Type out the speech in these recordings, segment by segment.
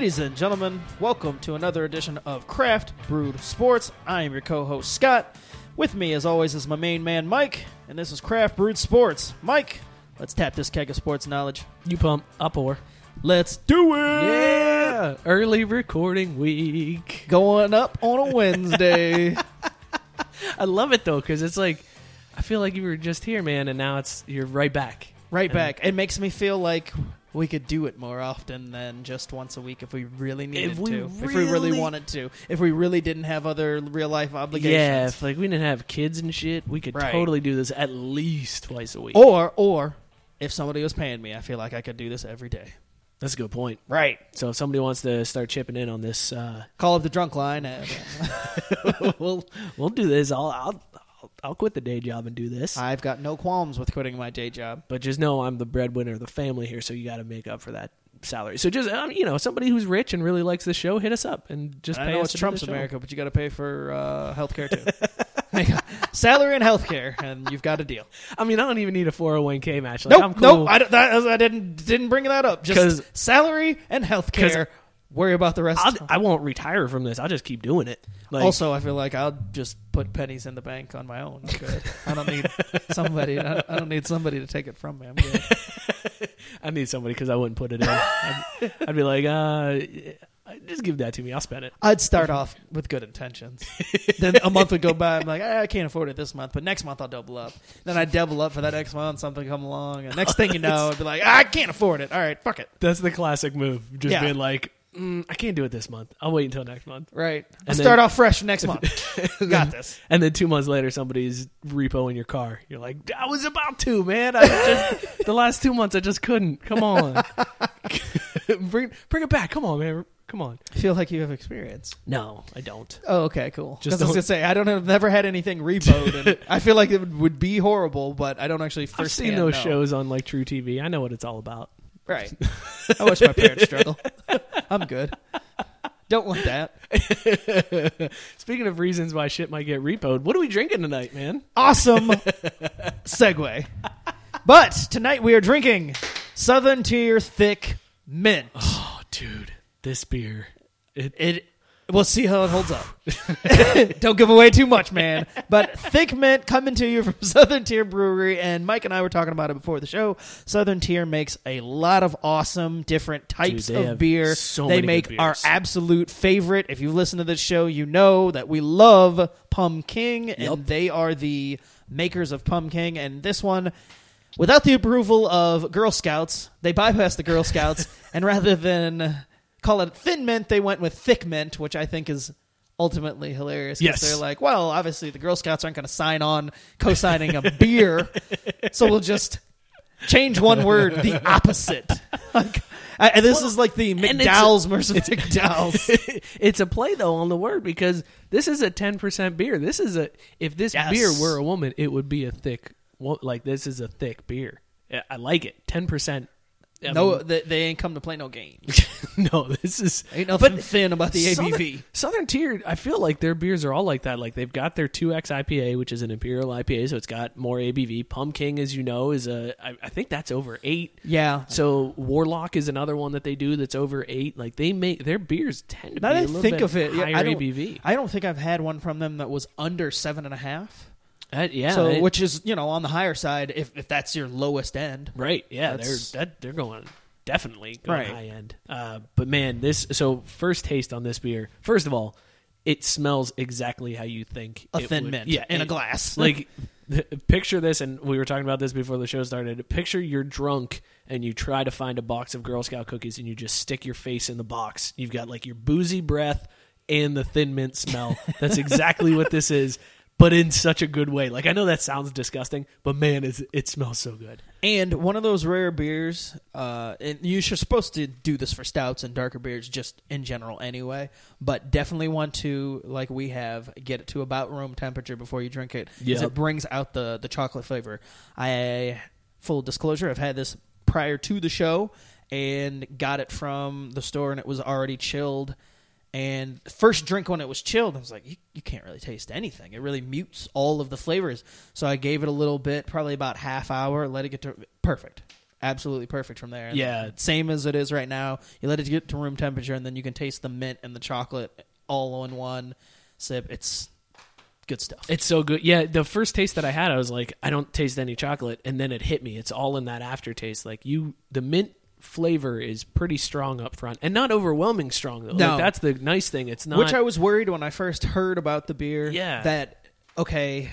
Ladies and gentlemen, welcome to another edition of Craft Brewed Sports. I am your co-host Scott. With me, as always, is my main man Mike, and this is Craft Brewed Sports. Mike, let's tap this keg of sports knowledge. You pump up or Let's do it. yeah, early recording week. Going up on a Wednesday. I love it though because it's like I feel like you were just here, man, and now it's you're right back. right And- back. It makes me feel like we could do it more often than just once a week if we really needed If we to. If we really really- wanted to. If we really didn't have other real life obligations. Yeah, if like we didn't have kids and shit, we could Right. totally do this at least twice a week. Or or if somebody was paying me, I feel like I could do this every day. That's a good point. Right. So if somebody wants to start chipping in on this, uh, Call up the drunk line. And, we'll we'll do this. I'll, I'll I'll I'll quit the day job and do this. I've got no qualms with quitting my day job. but just know I'm the breadwinner of the family here, so you got to make up for that salary. So just um, you know, somebody who's rich and really likes the show, hit us up and just I pay know us it's to do Trump's the show. America, but you got to pay for uh, health care too. Salary and health care, and you've got a deal. I mean, I don't even need a 401k match. Like, Nope, I'm cool. nope. I, don't- that, I didn't didn't bring that up. 'Cause- Just salary and health 'cause care. Worry about the rest. I'll, I won't retire from this. I'll just keep doing it. Like, also, I feel like I'll just put pennies in the bank on my own. I don't need somebody. I I don't need somebody to take it from me. I'm good. I need somebody because I wouldn't put it in. I'd, I'd be like, uh, just give that to me. I'll spend it. I'd start off with good intentions. then a month would go by. I'm like, "Ah, I can't afford it this month, but next month I'll double up. Then I'd double up for that next month. Something come along, and next thing you know, I'd be like, "Ah, I can't afford it. All right, fuck it. That's the classic move. Just Yeah. being like, mm, I can't do it this month. I'll wait until next month. Right. I'll And start off fresh next month. Got this. And then two months later, somebody's repoing your car. You're like, I was about to, man. I just the last two months I just couldn't. Come on, bring bring it back. Come on, man. Come on. I feel like you have experience. No, I don't. Oh, okay, cool. Just I was gonna say I don't have never had anything repoed, and I feel like it would, would be horrible, but I don't actually first I've seen those shows on like truTV. I know what it's all about. Right. I watch my parents struggle. I'm good. Don't want that. Speaking of reasons why shit might get repoed, what are we drinking tonight, man? Awesome segue. But tonight we are drinking Southern Tier Thick Mint. Oh, dude, this beer. It, It. We'll see how it holds up. Don't give away too much, man. But thick mint coming to you from Southern Tier Brewery, and Mike and I were talking about it before the show. Southern Tier makes a lot of awesome different types Dude, of beer. so they make our absolute favorite. If you listen to this show, you know that we love Pumking, and they are the makers of Pumking. And this one, without the approval of Girl Scouts, they bypassed the Girl Scouts, and rather than call it thin mint, they went with thick mint, which I think is ultimately hilarious. 'cause Yes. they're like, well, obviously the Girl Scouts aren't going to sign on co-signing a beer, so we'll just change one word, the opposite. like, I, and this is like the and it's- McDowell's versus McDowell's. it's a play though on the word because this is a ten percent beer. This is a if this Yes. beer were a woman, it would be a thick. Like this is a thick beer. I like it. Ten percent. No, they, they ain't come to play no games. no, this is Ain't nothing but thin about the Southern, ABV. Southern Tier, I feel like their beers are all like that. Like they've got their 2X IPA, which is an Imperial IPA, so it's got more ABV. Pumpkin, as you know, is a I, I think that's over eight. Yeah. So Warlock is another one that they do that's over eight. Like they make their beers tend to Now be a I little think bit of it, yeah, higher I ABV. I don't think I've had one from them that was under seven and a half. Uh, yeah, so it- which is you know on the higher side if if that's your lowest end. Right. Yeah, they're that they're going definitely going Right. high end. Uh, but man, this so first taste on this beer. First of all, it smells exactly how you think A it thin would. mint yeah, in a glass. like picture this and we were talking about this before the show started picture you're drunk and you try to find a box of girl scout cookies and you just stick your face in the box you've got like your boozy breath and the thin mint smell that's exactly what this is but in such a good way like i know that sounds disgusting but man it's, it smells so good And one of those rare beers, uh, and you're supposed to do this for stouts and darker beers just in general anyway, but definitely want to, like we have, get it to about room temperature before you drink it. 'cause Yep. It brings out the, the chocolate flavor. I, full disclosure, I've had this prior to the show and got it from the store and it was already chilled. And first drink when it was chilled, I was like, you, you can't really taste anything. It really mutes all of the flavors. So I gave it a little bit, probably about half hour, let it get to perfect. Absolutely perfect from there. And Yeah. Same as it is right now. You let it get to room temperature, and then you can taste the mint and the chocolate all in one sip. It's good stuff. It's so good. Yeah, the first taste that I had, I was like, I don't taste any chocolate, and then it hit me. It's all in that aftertaste. Like you, the mint flavor is pretty strong up front, and not overwhelming strong though. No. Like, that's the nice thing. It's not. Which I was worried when I first heard about the beer. Yeah. That okay,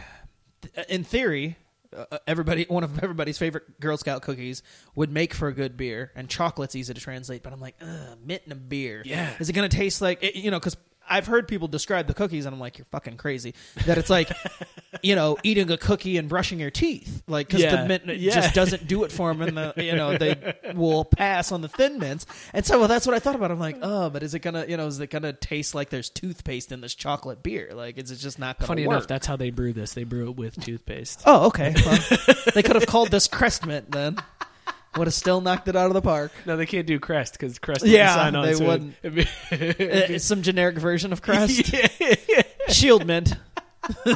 th- in theory, uh, everybody one of everybody's favorite Girl Scout cookies would make for a good beer, and chocolate's easy to translate. But I'm like, Ugh, mint in a beer. Yeah. Is it going to taste like it- you know? Because I've heard people describe the cookies, and I'm like, you're fucking crazy. That it's like, you know, eating a cookie and brushing your teeth, like because Yeah. the mint Yeah. just doesn't do it for them, and the you know they will pass on the thin mints. And so well, that's what I thought about. I'm like, oh, but is it gonna you know is it gonna taste like there's toothpaste in this chocolate beer? Like, is it just not gonna Funny work? enough, that's how they brew this. They brew it with toothpaste. oh, okay. Well, they could have called this Crest Mint then. Would have still knocked it out of the park. No, they can't do Crest because Crest. Yeah, sign on they to it. wouldn't. It'd be- Uh, It's some generic version of Crest. Yeah. Shield Mint.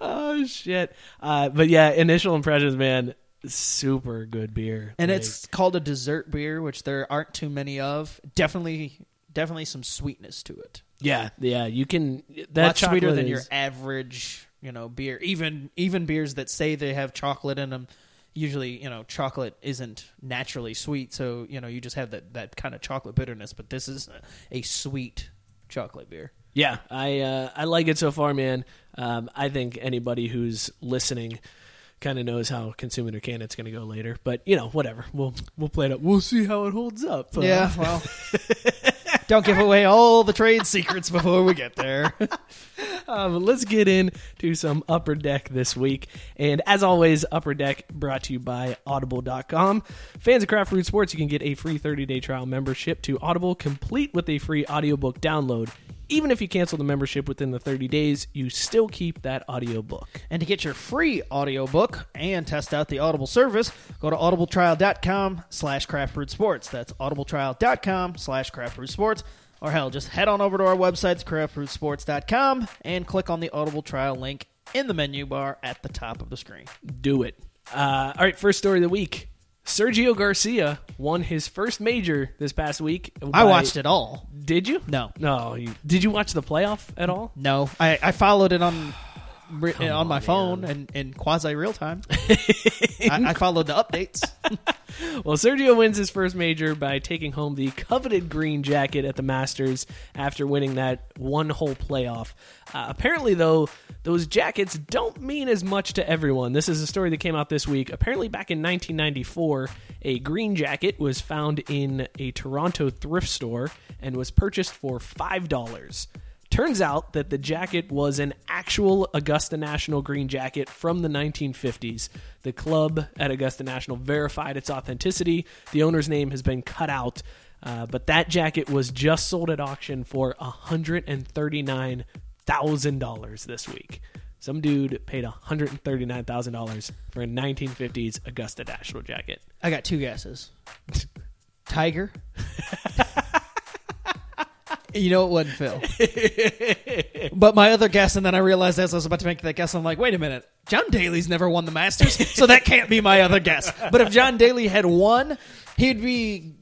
oh shit! Uh, but yeah, initial impressions, man, super good beer, and Like, it's called a dessert beer, which there aren't too many of. Definitely, definitely some sweetness to it. yeah, yeah. You can that Much sweeter than is- your average, you know, beer. Even even beers that say they have chocolate in them, usually, you know, chocolate isn't naturally sweet, so you know, you just have that that kind of chocolate bitterness. But this is a sweet chocolate beer. Yeah, I uh, I like it so far, man. Um, I think anybody who's listening kind of knows how consuming a can it's going to go later. But you know, whatever. We'll we'll play it up. We'll see how it holds up. Uh, Yeah, well, don't give away all the trade secrets before we get there. Um, let's get into some Upper Deck this week. And as always, Upper Deck brought to you by Audible.com. Fans of Craft Brewed Sports, you can get a free 30 day trial membership to Audible, complete with a free audiobook download. Even if you cancel the membership within the 30 days, you still keep that audiobook. And to get your free audiobook and test out the Audible service, go to audibletrial.com slash craftbrewedsports. That's audibletrial.com slash craftbrewedsports. Or hell, just head on over to our website, craftbrewedsports.com, and click on the Audible trial link in the menu bar at the top of the screen. Do it. Uh, all right, first story of the week. Sergio Garcia won his first major this past week. I watched it all. Did you? No. No. You, did you watch the playoff at all? No, I, I followed it on re- Come on my on, phone and in quasi real time. I, I followed the updates. Well, Sergio wins his first major by taking home the coveted green jacket at the Masters after winning that one hole playoff. Uh, apparently, though, those jackets don't mean as much to everyone. This is a story that came out this week. Apparently, back in 1994, a green jacket was found in a Toronto thrift store and was purchased for $5. Turns out that the jacket was an actual Augusta National green jacket from the 1950s. The club at Augusta National verified its authenticity. The owner's name has been cut out, uh, but that jacket was just sold at auction for $139,000 this week. Some dude paid $139,000 for a 1950s Augusta National jacket. I got two guesses. Tiger. you know it wasn't Phil. but my other guess, and then I realized as I was about to make that guess, I'm like, wait a minute. John Daly's never won the Masters, so that can't be my other guess. But if John Daly had won, he'd be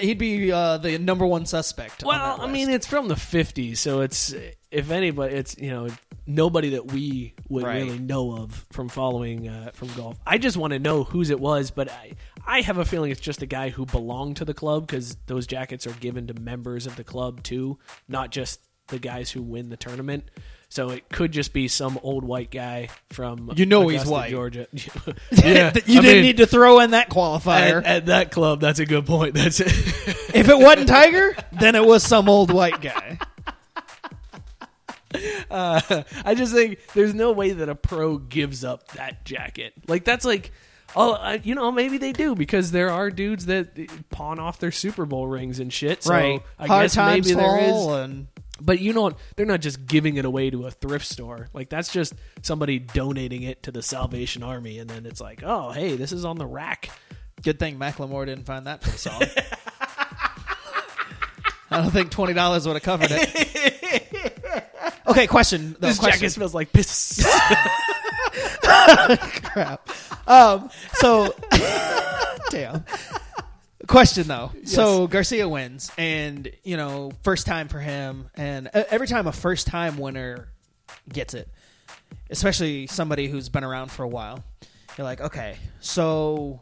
he'd be uh, the number one suspect. Well, I mean, it's from the '50s, so it's if anybody, it's you know nobody that we would Right. really know of from following uh, from golf. I just want to know whose it was, but I I have a feeling it's just a guy who belonged to the club because those jackets are given to members of the club too, not just the guys who win the tournament. So it could just be some old white guy from You know he's white. Georgia. you didn't mean, need to throw in that qualifier. at, at that club. That's a good point. That's it. if it wasn't Tiger, then it was some old white guy. Uh, I just think there's no way that a pro gives up that jacket. Like that's like, oh, uh, you know, maybe they do because there are dudes that pawn off their Super Bowl rings and shit. So I Hard guess times maybe there is. and But you know, they're not just giving it away to a thrift store. Like that's just somebody donating it to the Salvation Army, and then it's like, oh, hey, this is on the rack. good thing Macklemore didn't find that for the song. I don't think twenty dollars would have covered it. Okay, question. though, This question. jacket smells like piss. crap. Um, so, damn. Question though. So Garcia wins, and you know, first time for him, and uh, every time a first time winner gets it, especially somebody who's been around for a while, you're like, okay, so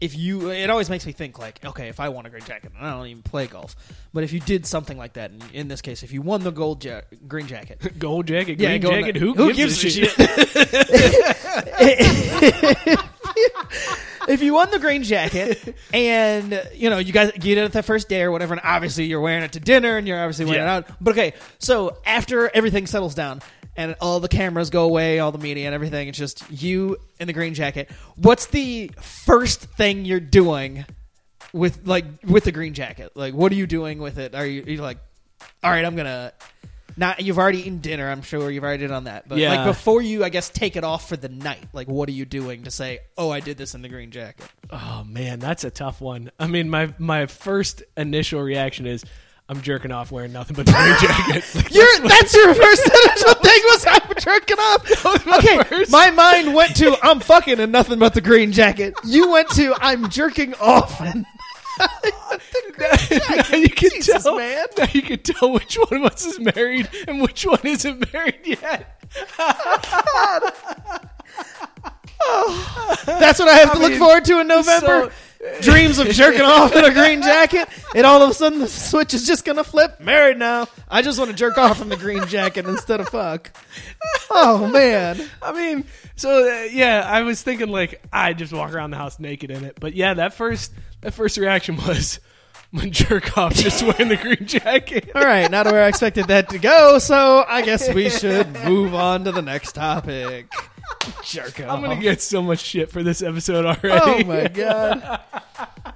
if you, it always makes me think like, okay, if I won a green jacket, and I don't even play golf, but if you did something like that, in, in this case, if you won the gold ja- green jacket, Gold jacket, green on jacket. the- Who, who gives, gives a a shit? if you won the green jacket and you know you guys get it at the first day or whatever and obviously you're wearing it to dinner and you're obviously wearing Yeah. it out but okay so after everything settles down and all the cameras go away all the media and everything. It's just you in the green jacket. What's the first thing you're doing with like with the green jacket? Like what are you doing with it? Are you you're like all right i'm gonna not you've already eaten dinner i'm sure you've already done that but Yeah. like before you i guess take it off for the night like what are you doing to say oh i did this in the green jacket? Oh man, that's a tough one. I mean, my my first initial reaction is I'm jerking off wearing nothing but the green jacket. Like, You're, that's your first initial thing was I'm jerking off. Okay, first. my mind went to I'm fucking and nothing but the green jacket. You went to I'm jerking off. And now you can Jesus, tell, man. Now you can tell which one of us is married and which one isn't married yet. that's what I have to look mean, forward to in November. Dreams of jerking off in a green jacket, and all of a sudden the switch is just gonna flip. Married now. I just want to jerk off in the green jacket instead of fuck. Oh man. I mean, so uh, yeah, I was thinking like I just walk around the house naked in it, but yeah, that first that first reaction was I'm jerk off just wearing the green jacket. All right, not where I expected that to go, so I guess we should move on to the next topic. Jerk off. I'm gonna get so much shit for this episode already. Oh my god.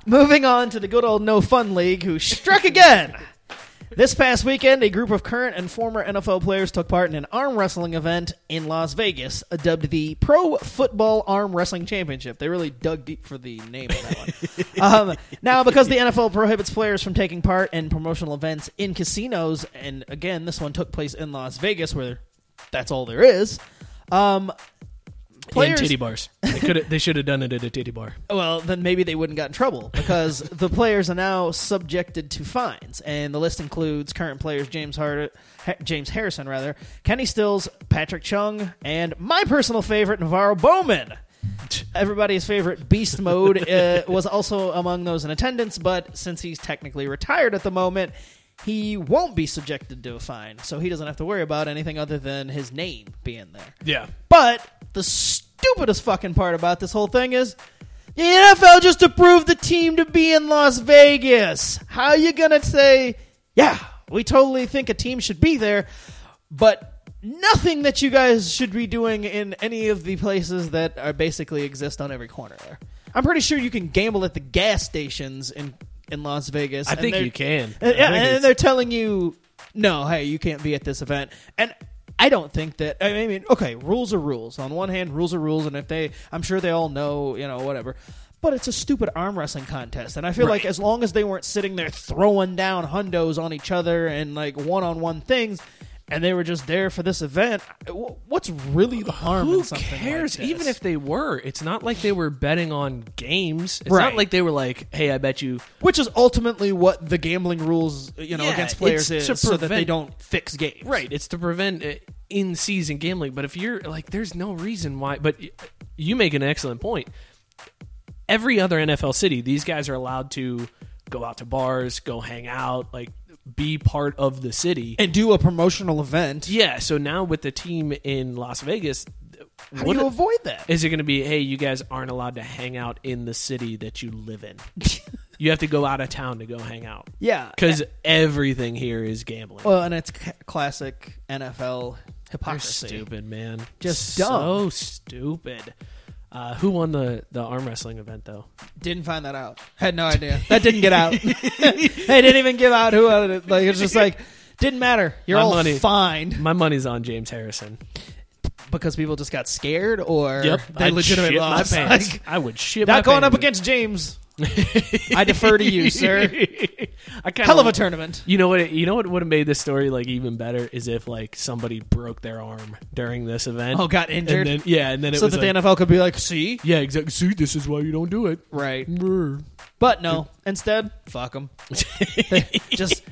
Moving on to the good old No Fun League, who struck again. This past weekend, a group of current and former NFL players took part in an arm wrestling event in Las Vegas, dubbed the Pro Football Arm Wrestling Championship. They really dug deep for the name of that one. um, now, because the NFL prohibits players from taking part in promotional events in casinos, and again, this one took place in Las Vegas, where that's all there is. Um, And players, titty bars. They could they should have done it at a titty bar. well, then maybe they wouldn't got in trouble because the players are now subjected to fines, and the list includes current players James Hart, Ha- James Harrison, rather Kenny Stills, Patrick Chung, and my personal favorite NaVorro Bowman. Everybody's favorite Beast Mode uh, was also among those in attendance, but since he's technically retired at the moment, he won't be subjected to a fine, so he doesn't have to worry about anything other than his name being there. Yeah. But the stupidest fucking part about this whole thing is the NFL just approved the team to be in Las Vegas. How you gonna say, yeah, we totally think a team should be there, but nothing that you guys should be doing in any of the places that are basically exist on every corner there. I'm pretty sure you can gamble at the gas stations in in Las Vegas. I think you can. uh, I yeah, think and it's- they're telling you, no, hey, you can't be at this event. And I don't think that. I mean, okay, rules are rules. On one hand, rules are rules, and if they, I'm sure they all know, you know, whatever. But it's a stupid arm wrestling contest, and I feel like as long as they weren't sitting there throwing down hundos on each other and like one-on-one things, and they were just there for this event, what's really the harm? Who in something cares? Like Even if they were, it's not like they were betting on games. It's Right. not like they were like, "Hey, I bet you." which is ultimately what the gambling rules, you know, Yeah, against players is, to so that they don't fix games. Right. It's to prevent uh, in-season gambling. But if you're like, there's no reason why. But you make an excellent point. every other NFL city, these guys are allowed to go out to bars, go hang out, like be part of the city. and do a promotional event. yeah, so now with the team in Las Vegas, How what do you avoid that? is it going to be? Hey, you guys aren't allowed to hang out in the city that you live in. you have to go out of town to go hang out. Yeah, because everything here is gambling. well, and it's c- classic NFL They're hypocrisy. stupid, man. Just so stupid. Uh, who won the the arm wrestling event though? Didn't find that out. Had no idea. That didn't get out. they didn't even give out who. uh, Like it's just like didn't matter. You're My all money- fined My money's on James Harrison. because people just got scared, or they I'd legitimately shit lost. my pants. Like, I would shit. my not going up pants. against James. I defer to you, sir. I kinda, Hell of a tournament. You know what? You know what would have made this story like even better is if like somebody broke their arm during this event. Oh, got injured? And then, yeah, and then it So was that like, the NFL could be like, see, yeah, exactly. See, this is why you don't do it. right. Brr. But no, instead, fuck them. just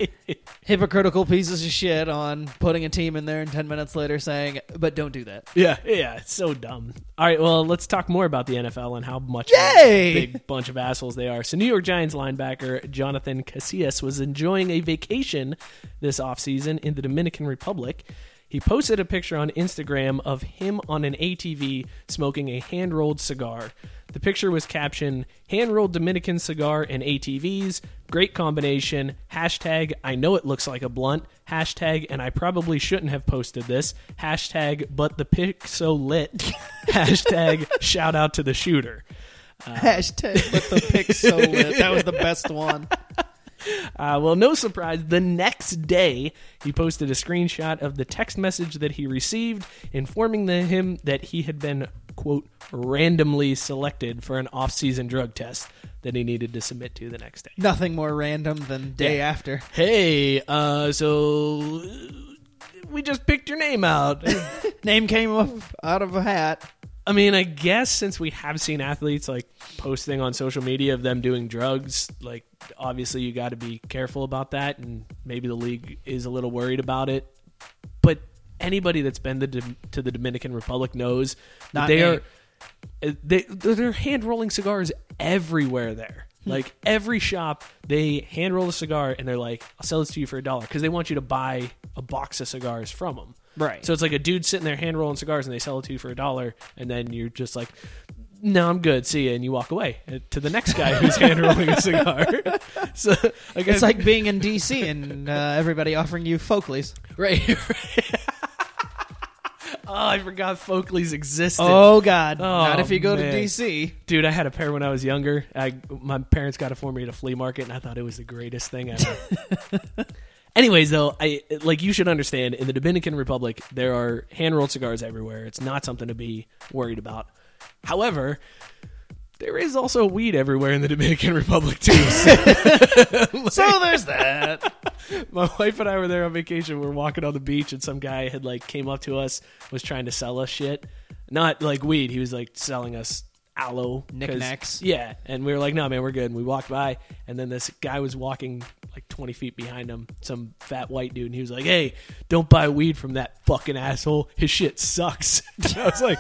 hypocritical pieces of shit on putting a team in there and 10 minutes later saying, but don't do that. Yeah, yeah, it's so dumb. All right, well, let's talk more about the NFL and how much Yay! of a big bunch of assholes they are. So, New York Giants linebacker Jonathan Casillas was enjoying a vacation this offseason in the Dominican Republic. He posted a picture on Instagram of him on an ATV smoking a hand rolled cigar. The picture was captioned Hand rolled Dominican cigar and ATVs. Great combination. Hashtag I know it looks like a blunt. Hashtag and I probably shouldn't have posted this. Hashtag but the pic so lit. Hashtag shout out to the shooter. Uh, Hashtag but the pic so lit. That was the best one. Uh, well, no surprise. The next day, he posted a screenshot of the text message that he received, informing the, him that he had been quote randomly selected for an off-season drug test that he needed to submit to the next day. Nothing more random than day Yeah. after. Hey, uh, so we just picked your name out. Name came up out of a hat. I mean, I guess since we have seen athletes like posting on social media of them doing drugs, like obviously you got to be careful about that, and maybe the league is a little worried about it. But anybody that's been to, to the Dominican Republic knows that Not they me. are uh, they they're hand rolling cigars everywhere there. Hmm. Like every shop, they hand roll a cigar and they're like, "I'll sell this to you for a dollar" because they want you to buy a box of cigars from them. Right. So it's like a dude sitting there hand rolling cigars and they sell it to you for a dollar, and then you're just like, "No, I'm good. See ya," and you walk away uh, to the next guy who's hand rolling a cigar. so I guess It's like being in DC and uh, everybody offering you Foakleys. right. right. oh, I forgot Foakleys existed. Oh God! Oh, Not if you go man. to DC. Dude, I had a pair when I was younger. I my parents got it for me at a flea market, and I thought it was the greatest thing ever. Anyways, though, I like you should understand. In the Dominican Republic, there are hand rolled cigars everywhere. It's not something to be worried about. However, there is also weed everywhere in the Dominican Republic too. So So there's that. my wife and I were there on vacation. We were walking on the beach, and some guy had like came up to us, was trying to sell us shit, not like weed. He was like selling us aloe 'cause- Knickknacks. Yeah, and we were like, "No, man, we're good." And we walked by, and then this guy was walking like twenty feet behind him, some fat white dude, and he was like, "Hey, don't buy weed from that fucking asshole. His shit sucks." I was like.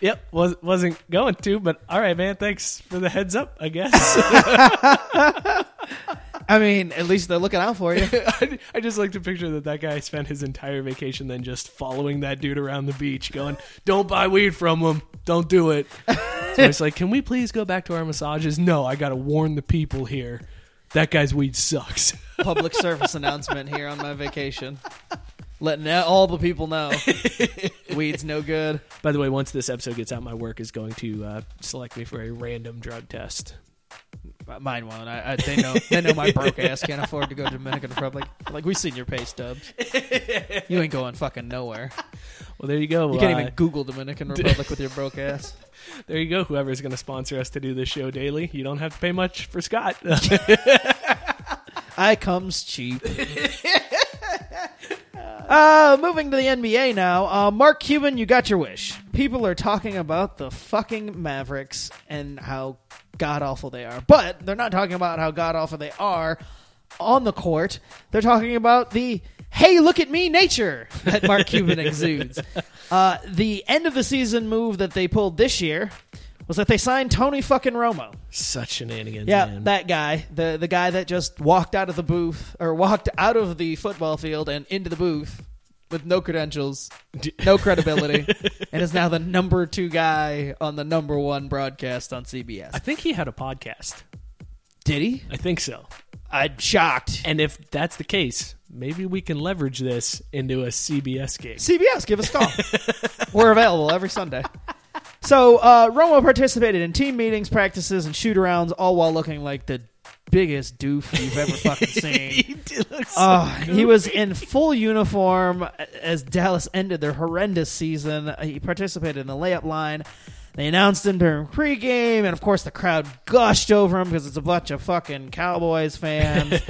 Yep, was, wasn't going to, but all right, man. Thanks for the heads up. I guess. I mean, at least they're looking out for you. I, I just like to picture that that guy spent his entire vacation then just following that dude around the beach, going, "Don't buy weed from him. Don't do it." so it's like, "Can we please go back to our massages?" No, I got to warn the people here. That guy's weed sucks. Public service announcement here on my vacation, letting all the people know weed's no good. By the way, once this episode gets out, my work is going to uh, select me for a random drug test. Mine won't. I, I, they know. They know my broke ass can't afford to go to Dominican Republic. Like we seen your pay stubs. You ain't going fucking nowhere. Well, there you go. You can't Uh, even Google Dominican Republic with your broke ass. there you go. Whoever's going to sponsor us to do this show daily, you don't have to pay much for Scott. I comes cheap. Uh, moving to the NBA now. Uh, Mark Cuban, you got your wish. People are talking about the fucking Mavericks and how god awful they are. But they're not talking about how god awful they are on the court. They're talking about the hey, look at me nature that Mark Cuban exudes. Uh, the end of the season move that they pulled this year was that they signed Tony fucking Romo. Such shenanigans. Yeah, man. that guy, the the guy that just walked out of the booth or walked out of the football field and into the booth with no credentials, no credibility, and is now the number two guy on the number one broadcast on CBS. I think he had a podcast. Did he? I think so. I'm shocked. And if that's the case, maybe we can leverage this into a CBS game. CBS, give us a call. We're available every Sunday. So uh, Romo participated in team meetings, practices, and shoot arounds, all while looking like the biggest doof you've ever fucking seen. he did look so Oh, he was in full uniform as Dallas ended their horrendous season. He participated in the layup line. They announced him during pregame, and of course the crowd gushed over him because it's a bunch of fucking Cowboys fans.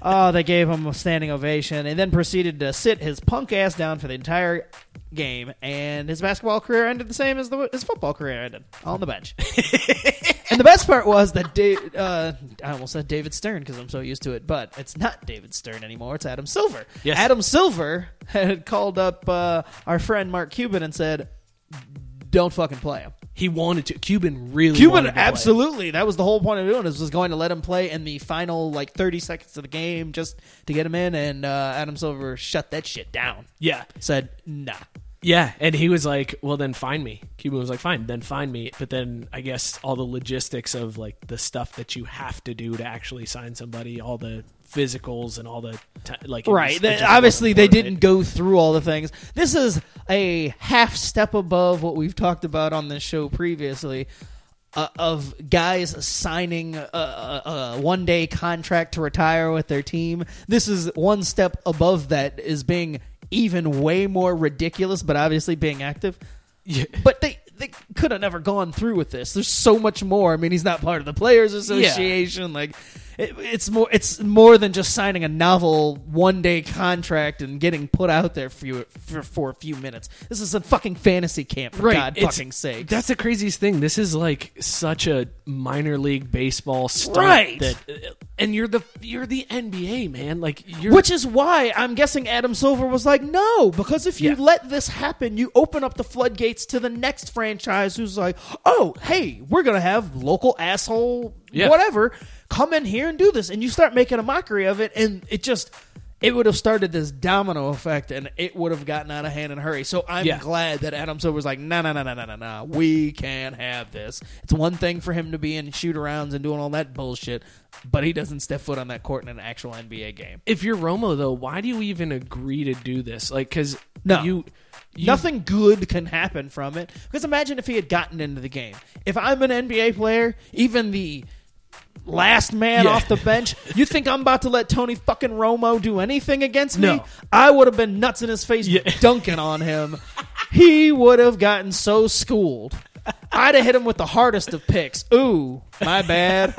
oh, they gave him a standing ovation, and then proceeded to sit his punk ass down for the entire game. And his basketball career ended the same as the, his football career ended on the bench. And the best part was that da- uh, I almost said David Stern because I'm so used to it, but it's not David Stern anymore. It's Adam Silver. Yes. Adam Silver had called up uh, our friend Mark Cuban and said, "Don't fucking play him." He wanted to. Cuban really Cuban, wanted to play. absolutely. That was the whole point of doing this was going to let him play in the final like 30 seconds of the game just to get him in, and uh, Adam Silver shut that shit down. Yeah. Said, "Nah." Yeah, and he was like, "Well, then find me." Cuban was like, "Fine, then find me." But then I guess all the logistics of like the stuff that you have to do to actually sign somebody, all the physicals and all the t- like, was- Right. it obviously, they didn't go through all the things. This is a half step above what we've talked about on this show previously. Uh, of guys signing a, a, a one day contract to retire with their team. This is one step above that, is being even way more ridiculous, but obviously being active. But they they could have never gone through with this. There's so much more. I mean, he's not part of the players' association. Like, it, it's more it's more than just signing a novel one day contract and getting put out there for, you, for for a few minutes. This is a fucking fantasy camp, for God it's- fucking sake. That's the craziest thing. This is like such a minor league baseball stunt Right. that, uh, and you're the you're the NBA man. Like you're Which is why I'm guessing Adam Silver was like, no, because if you Yeah. let this happen, you open up the floodgates to the next franchise who's like, oh, hey, we're going to have local asshole, Yeah. whatever, come in here and do this. And you start making a mockery of it, and it just. It would have started this domino effect, and it would have gotten out of hand in a hurry. So I'm Yeah. glad that Adam Silver was like, no, no, no, no, no, no, no. We can't have this. It's one thing for him to be in shoot arounds and doing all that bullshit, but he doesn't step foot on that court in an actual NBA game. if you're Romo though, why do you even agree to do this? Like, because No. you, you Nothing good can happen from it. Because imagine if he had gotten into the game. If I'm an NBA player, even the last man Yeah. off the bench, you think I'm about to let Tony fucking Romo do anything against me? No. I would have been nuts in his face dunking on him. He would have gotten so schooled. I'd have hit him with the hardest of picks. Ooh, my bad.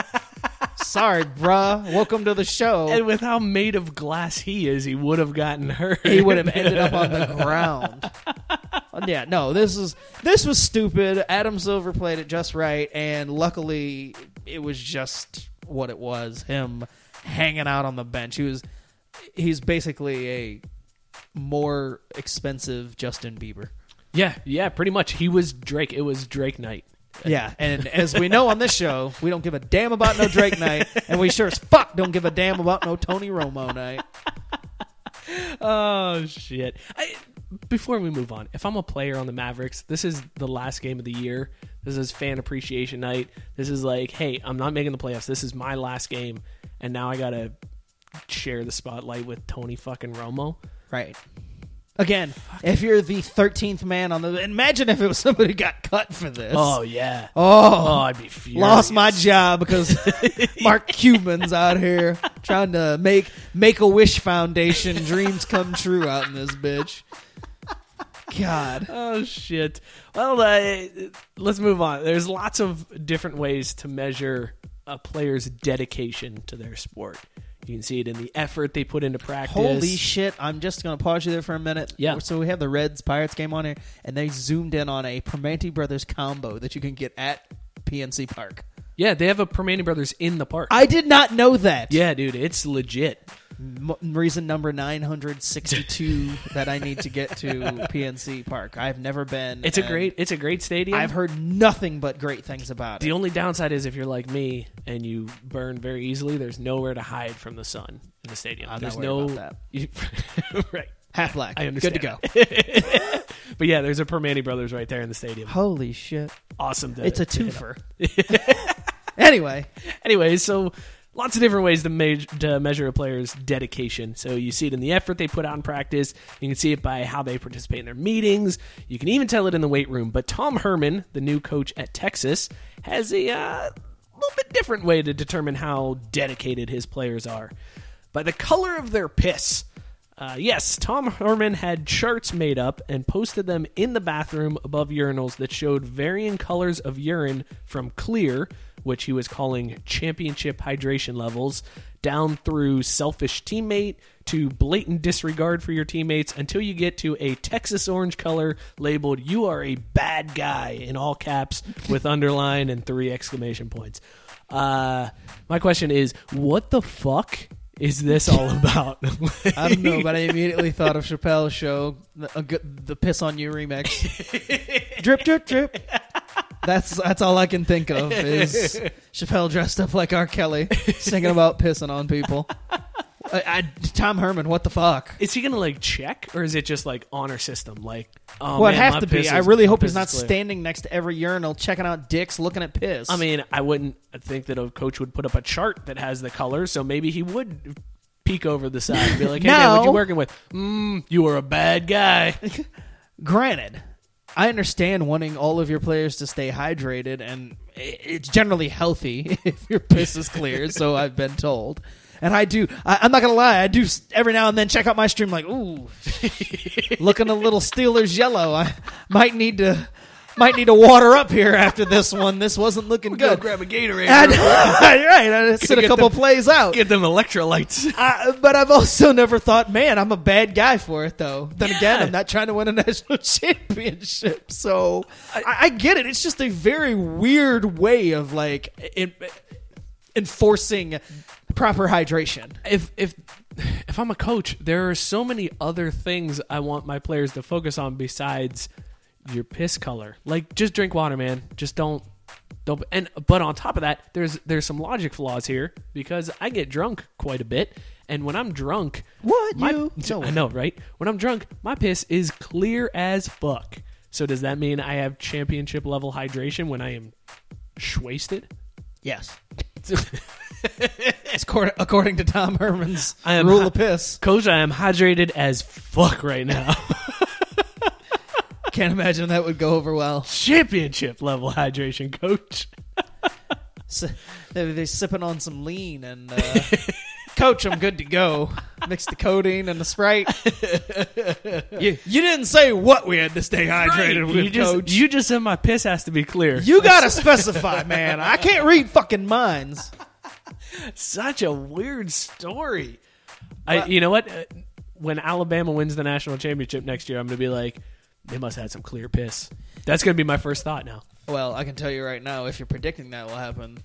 Sorry, bruh. Welcome to the show. And with how made of glass he is, he would have gotten hurt. he would have ended up on the ground. yeah, no, this is this was stupid. Adam Silver played it just right, and luckily it was just what it was. Him hanging out on the bench. He was he's basically a more expensive Justin Bieber. Yeah, yeah, pretty much. He was Drake. It was Drake night. Yeah, and as we know on this show, we don't give a damn about no Drake night, and we sure as fuck don't give a damn about no Tony Romo night. Oh shit! I, before we move on, if I'm a player on the Mavericks, this is the last game of the year. This is fan appreciation night. This is like, hey, I'm not making the playoffs. This is my last game, and now I gotta share the spotlight with Tony fucking Romo. Right. Again, if you're the 13th man on the. Imagine if it was somebody who got cut for this. Oh yeah. Oh, Oh, I'd be furious. lost my job because Mark Cuban's out here trying to make Make a Wish Foundation dreams come true out in this bitch. God. Oh shit. Well, uh, let's move on. There's lots of different ways to measure a player's dedication to their sport. You can see it in the effort they put into practice. Holy shit. I'm just going to pause you there for a minute. Yeah. So we have the Reds Pirates game on here, and they zoomed in on a Primanti Brothers combo that you can get at PNC Park. Yeah, they have a Primanti Brothers in the park. I did not know that. yeah, dude, it's legit. M- reason number 962 that I need to get to PNC Park. I've never been. It's a great it's a great stadium. I've heard nothing but great things about it. the it. only downside is if you're like me and you burn very easily, there's nowhere to hide from the sun in the stadium. I'm not there's worried no about right. Half black. I understand. Good to go. But yeah, there's a Primanti Brothers right there in the stadium. Holy shit! Awesome. To, It's a twofer. anyway, Anyways, so lots of different ways to, me- to measure a player's dedication. So you see it in the effort they put out in practice. You can see it by how they participate in their meetings. You can even tell it in the weight room. But Tom Herman, the new coach at Texas, has a uh, little bit different way to determine how dedicated his players are by the color of their piss. Uh, yes, Tom Herman had charts made up and posted them in the bathroom above urinals that showed varying colors of urine from clear, which he was calling championship hydration levels, down through selfish teammate to blatant disregard for your teammates until you get to a Texas orange color labeled "You are a bad guy" in all caps with underline and three exclamation points. Uh, my question is, what the fuck is this all about? I don't know, but I immediately thought of Chappelle's show, the, a good, the "Piss on You" remix. drip, drip, drip. That's that's all I can think of is Chappelle dressed up like R. Kelly, singing about pissing on people. I, I, Tom Herman, what the fuck? Is he gonna like check, or is it just like honor system? Like, oh, well, it man, my to be. I really hope he's not standing next to every urinal checking out dicks, looking at piss. I mean, I wouldn't think that a coach would put up a chart that has the colors, so maybe he would peek over the side and be like, "Hey, man, what No. you working with? Mm, you are a bad guy." granted, I understand wanting all of your players to stay hydrated, and it's generally healthy if your piss is clear. so I've been told, and I do. I, I'm not gonna lie, I do every now and then check out my stream, like, ooh, looking a little Steelers yellow. I might need to. Might need to water up here after this one. This wasn't looking Go good. grab a Gatorade. I, right, I sit a couple them- plays out. Get them electrolytes. I, uh, but I've also never thought, man, I'm a bad guy for it, though. Then again, I'm not trying to win a national championship, so I, I get it. It's just a very weird way of like in, enforcing proper hydration. if if if I'm a coach, there are so many other things I want my players to focus on besides your piss color. Like just drink water, man. Just don't don't and but on top of that, there's there's some logic flaws here because I get drunk quite a bit and when I'm drunk, What, my, you? No I know, right? When I'm drunk, my piss is clear as fuck. So does that mean I have championship level hydration when I am wasted? Yes. it's according, to Tom Herman's I am rule of piss. Coach, I am hydrated as fuck right now. Can't imagine that would go over well. championship level hydration, coach. S- They they sipping on some lean and uh, coach, I'm good to go. Mix the codeine and the sprite. you you didn't say what we had to stay hydrated with, you just coach. you just said my piss has to be clear. You gotta specify, man. I can't read fucking minds. Such a weird story. I you know what? Uh, When Alabama wins the national championship next year, I'm gonna be like, they must have had some clear piss. That's gonna be my first thought now. Well, I can tell you right now, if you're predicting that will happen,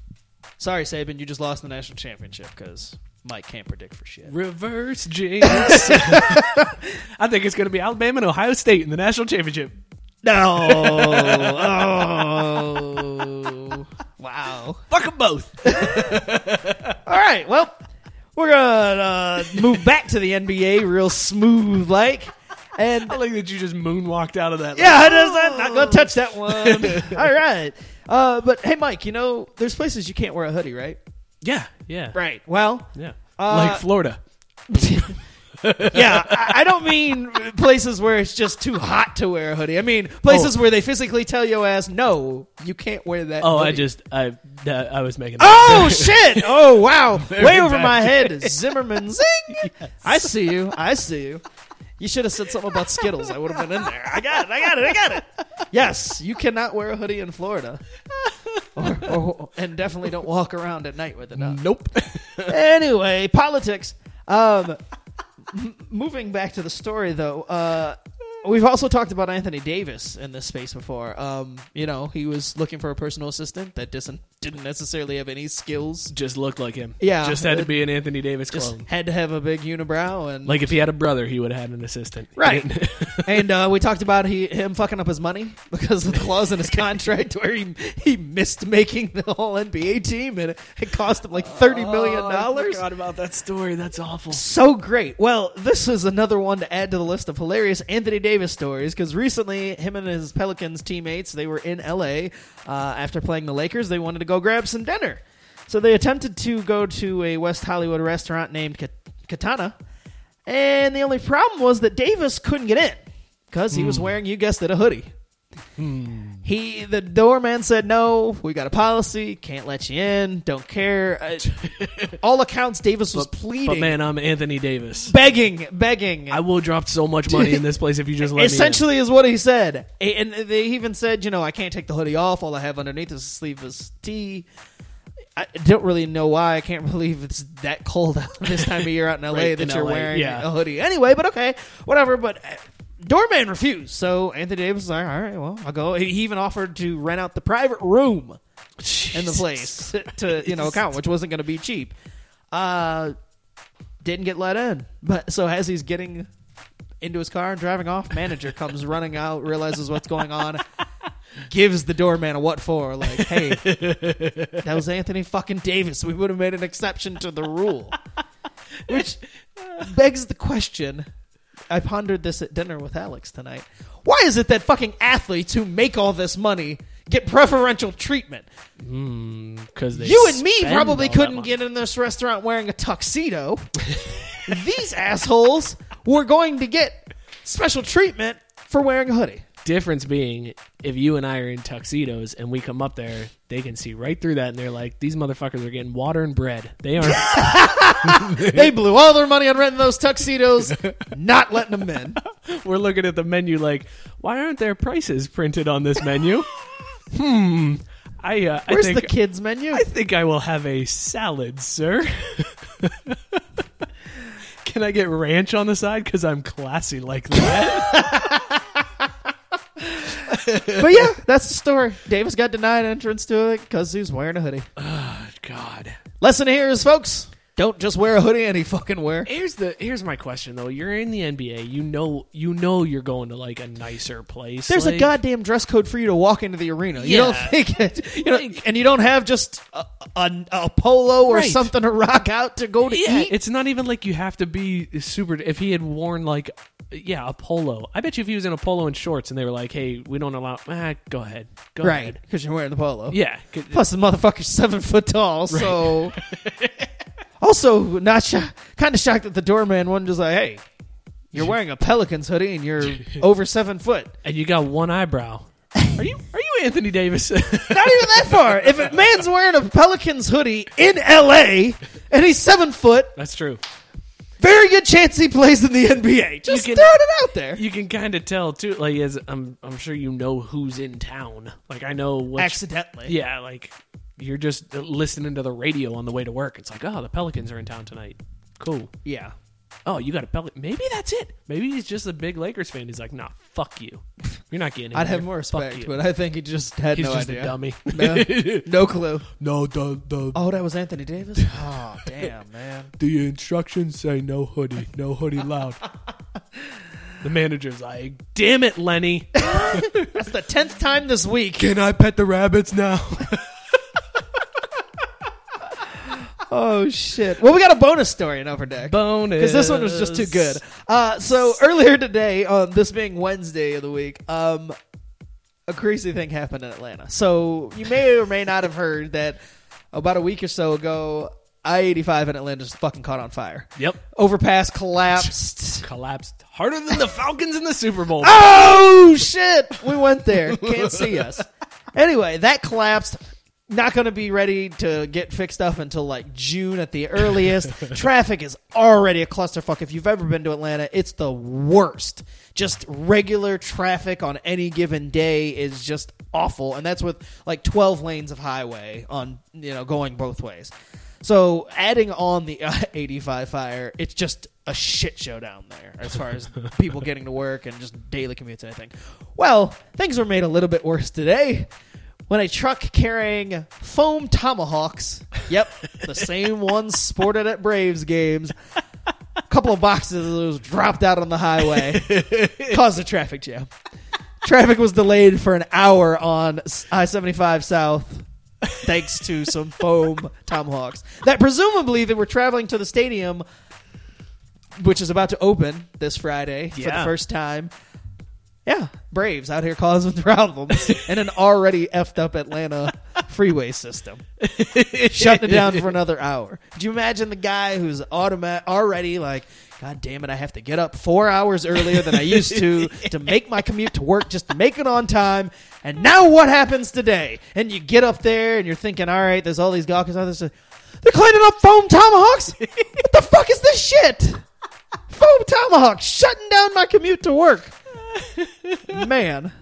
sorry, Saban, you just lost the national championship because Mike can't predict for shit. Reverse jinx. I think it's gonna be Alabama and Ohio State in the national championship. No. oh. Wow. Fuck them both. All right. Well, we're gonna uh, move back to the NBA real smooth like. And I like that you just moonwalked out of that. yeah, I just, I'm not gonna touch that one. All right. Uh, but hey, Mike, you know there's places you can't wear a hoodie, right? yeah, yeah, Right. Well, yeah. Uh, like Florida. yeah, I, I don't mean places where it's just too hot to wear a hoodie. I mean places where they physically tell your ass, no, you can't wear that. Oh, I just I that, I was making. Oh shit! Oh wow! Way over bad my head, Zimmerman. Zing! I see you. I see you. You should have said something about Skittles. I would have been in there. I got it. I got it. I got it. Yes, you cannot wear a hoodie in Florida, or, or, and definitely don't walk around at night with it on. nope. Anyway, politics. Um, m- moving back to the story, though, uh, we've also talked about Anthony Davis in this space before. Um, you know, he was looking for a personal assistant that didn't didn't necessarily have any skills. Just looked like him. Yeah. Just had to be an Anthony Davis Just clone. had to have a big unibrow and Like if he had a brother, he would have had an assistant. Right. and uh, we talked about he, him fucking up his money because of the clause in his contract where he he missed making the whole NBA team and it cost him like thirty million Oh, I dollars. forgot about that story. That's awful. so great. Well, this is another one to add to the list of hilarious Anthony Davis stories because recently him and his Pelicans teammates they were in LA uh, after playing the Lakers. They wanted to go grab some dinner, so they attempted to go to a West Hollywood restaurant named Kat- Katana, and the only problem was that Davis couldn't get in because he was wearing, you guessed it, a hoodie. He the doorman said no. We got a policy. Can't let you in. Don't care. Uh, all accounts, Davis was pleading But man, I'm Anthony Davis. begging, begging. I will drop so much money in this place if you just let me. Essentially, is what he said, and they even said, you know, I can't take the hoodie off. All I have underneath is a sleeveless tee. I don't really know why. I can't believe it's that cold out this time of year out in LA Right, that in you're LA, wearing yeah. a hoodie. Anyway, but okay, whatever. But uh, doorman refused, so Anthony Davis was like, all right, well, I'll go. He even offered to rent out the private room me. in the place to you know account, which wasn't going to be cheap. Uh, didn't get let in, but so as he's getting into his car and driving off, manager comes running out, realizes what's going on, gives the doorman a what for, like, hey, that was Anthony fucking Davis. We would have made an exception to the rule, which begs the question. I pondered this at dinner with Alex tonight. Why is it that fucking athletes who make all this money get preferential treatment? Hmm, because you and me spend probably all that couldn't money. get in this restaurant wearing a tuxedo. These assholes were going to get special treatment for wearing a hoodie. Difference being, if you and I are in tuxedos and we come up there, they can see right through that, and they're like, "These motherfuckers are getting water and bread. They aren't. They blew all their money on renting those tuxedos, not letting them in. We're looking at the menu like, why aren't there prices printed on this menu? hmm. I uh, I Where's think the kids menu? I think I will have a salad, sir. Can I get ranch on the side? Because I'm classy like that. But yeah, that's the story. Davis got denied entrance to it because he was wearing a hoodie. Oh, God. Lesson here is, folks, don't just wear a hoodie any fucking wear. Here's the here's my question though. You're in the NBA. You know you know you're going to like a nicer place. There's a goddamn dress code for you to walk into the arena. You don't think it, you know, Like- and you don't have just a, a, a polo or Right. something to rock out to go to Yeah, eat. it's not even like you have to be super. If he had worn like, yeah, a polo, I bet you if he was in a polo and shorts and they were like, "Hey, we don't allow," ah, go ahead, go right, ahead. because you're wearing the polo. Yeah, 'cause- Plus, the motherfucker's seven foot tall, so. also, not sh- kind of shocked that the doorman wasn't just like, "Hey, you're wearing a Pelicans hoodie and you're over seven foot." and you got one eyebrow. Are you are you Anthony Davis? Not even that far. If a man's wearing a Pelicans hoodie in L.A. and he's seven foot, That's true. very good chance he plays in the NBA. Just can- throwing it out there. You can kind of tell too. Like, as I'm I'm sure you know who's in town. Like, I know which, Accidentally. Yeah, like you're just listening to the radio on the way to work. It's like, oh, the Pelicans are in town tonight. Cool. Yeah. Oh, you got a Pelican. Maybe that's it. Maybe he's just a big Lakers fan. He's like, nah, fuck you. You're not getting. in I'd have more respect, but I think he just had he's no just idea. a dummy. No, no clue. no, the the Oh, that was Anthony Davis? Oh, damn, man. the instructions say no hoodie, no hoodie loud. the manager's like, damn it, Lenny. That's the tenth time this week. Can I pet the rabbits now? Oh, shit. Well, we got a bonus story in Deck. Bonus. Because this one was just too good. Uh, so earlier today, on this being Wednesday of the week, um, a crazy thing happened in Atlanta. So you may or may not have heard that about a week or so ago, I eighty five in Atlanta just fucking caught on fire. Yep. Overpass collapsed. Collapsed harder than the Falcons in the Super Bowl. Oh shit! We went there. Can't see us. Anyway, that collapsed. Not going to be ready to get fixed up until like June at the earliest. Traffic is already a clusterfuck. If you've ever been to Atlanta, it's the worst. Just regular traffic on any given day is just awful, and that's with like 12 lanes of highway on you know going both ways. So adding on the uh, 85 fire, it's just a shit show down there as far as people getting to work and just daily commutes and everything. Well, things were made a little bit worse today when a truck carrying foam tomahawks, yep, the same ones sported at Braves games, a couple of boxes of those dropped out on the highway, caused a traffic jam. Traffic was delayed for an hour on I 75 South thanks to some foam tomahawks that presumably they were traveling to the stadium, which is about to open this Friday for the first time. Yeah, Braves out here causing problems in an already effed up Atlanta freeway system, shutting it down for another hour. Do you imagine the guy who's already like, God damn it, I have to get up four hours earlier than I used to to make my commute to work just to make it on time. And now what happens today? And you get up there and you're thinking, all right, there's all these gawkers out there. They're cleaning up foam tomahawks. what the fuck is this shit? Foam tomahawks shutting down my commute to work. Man.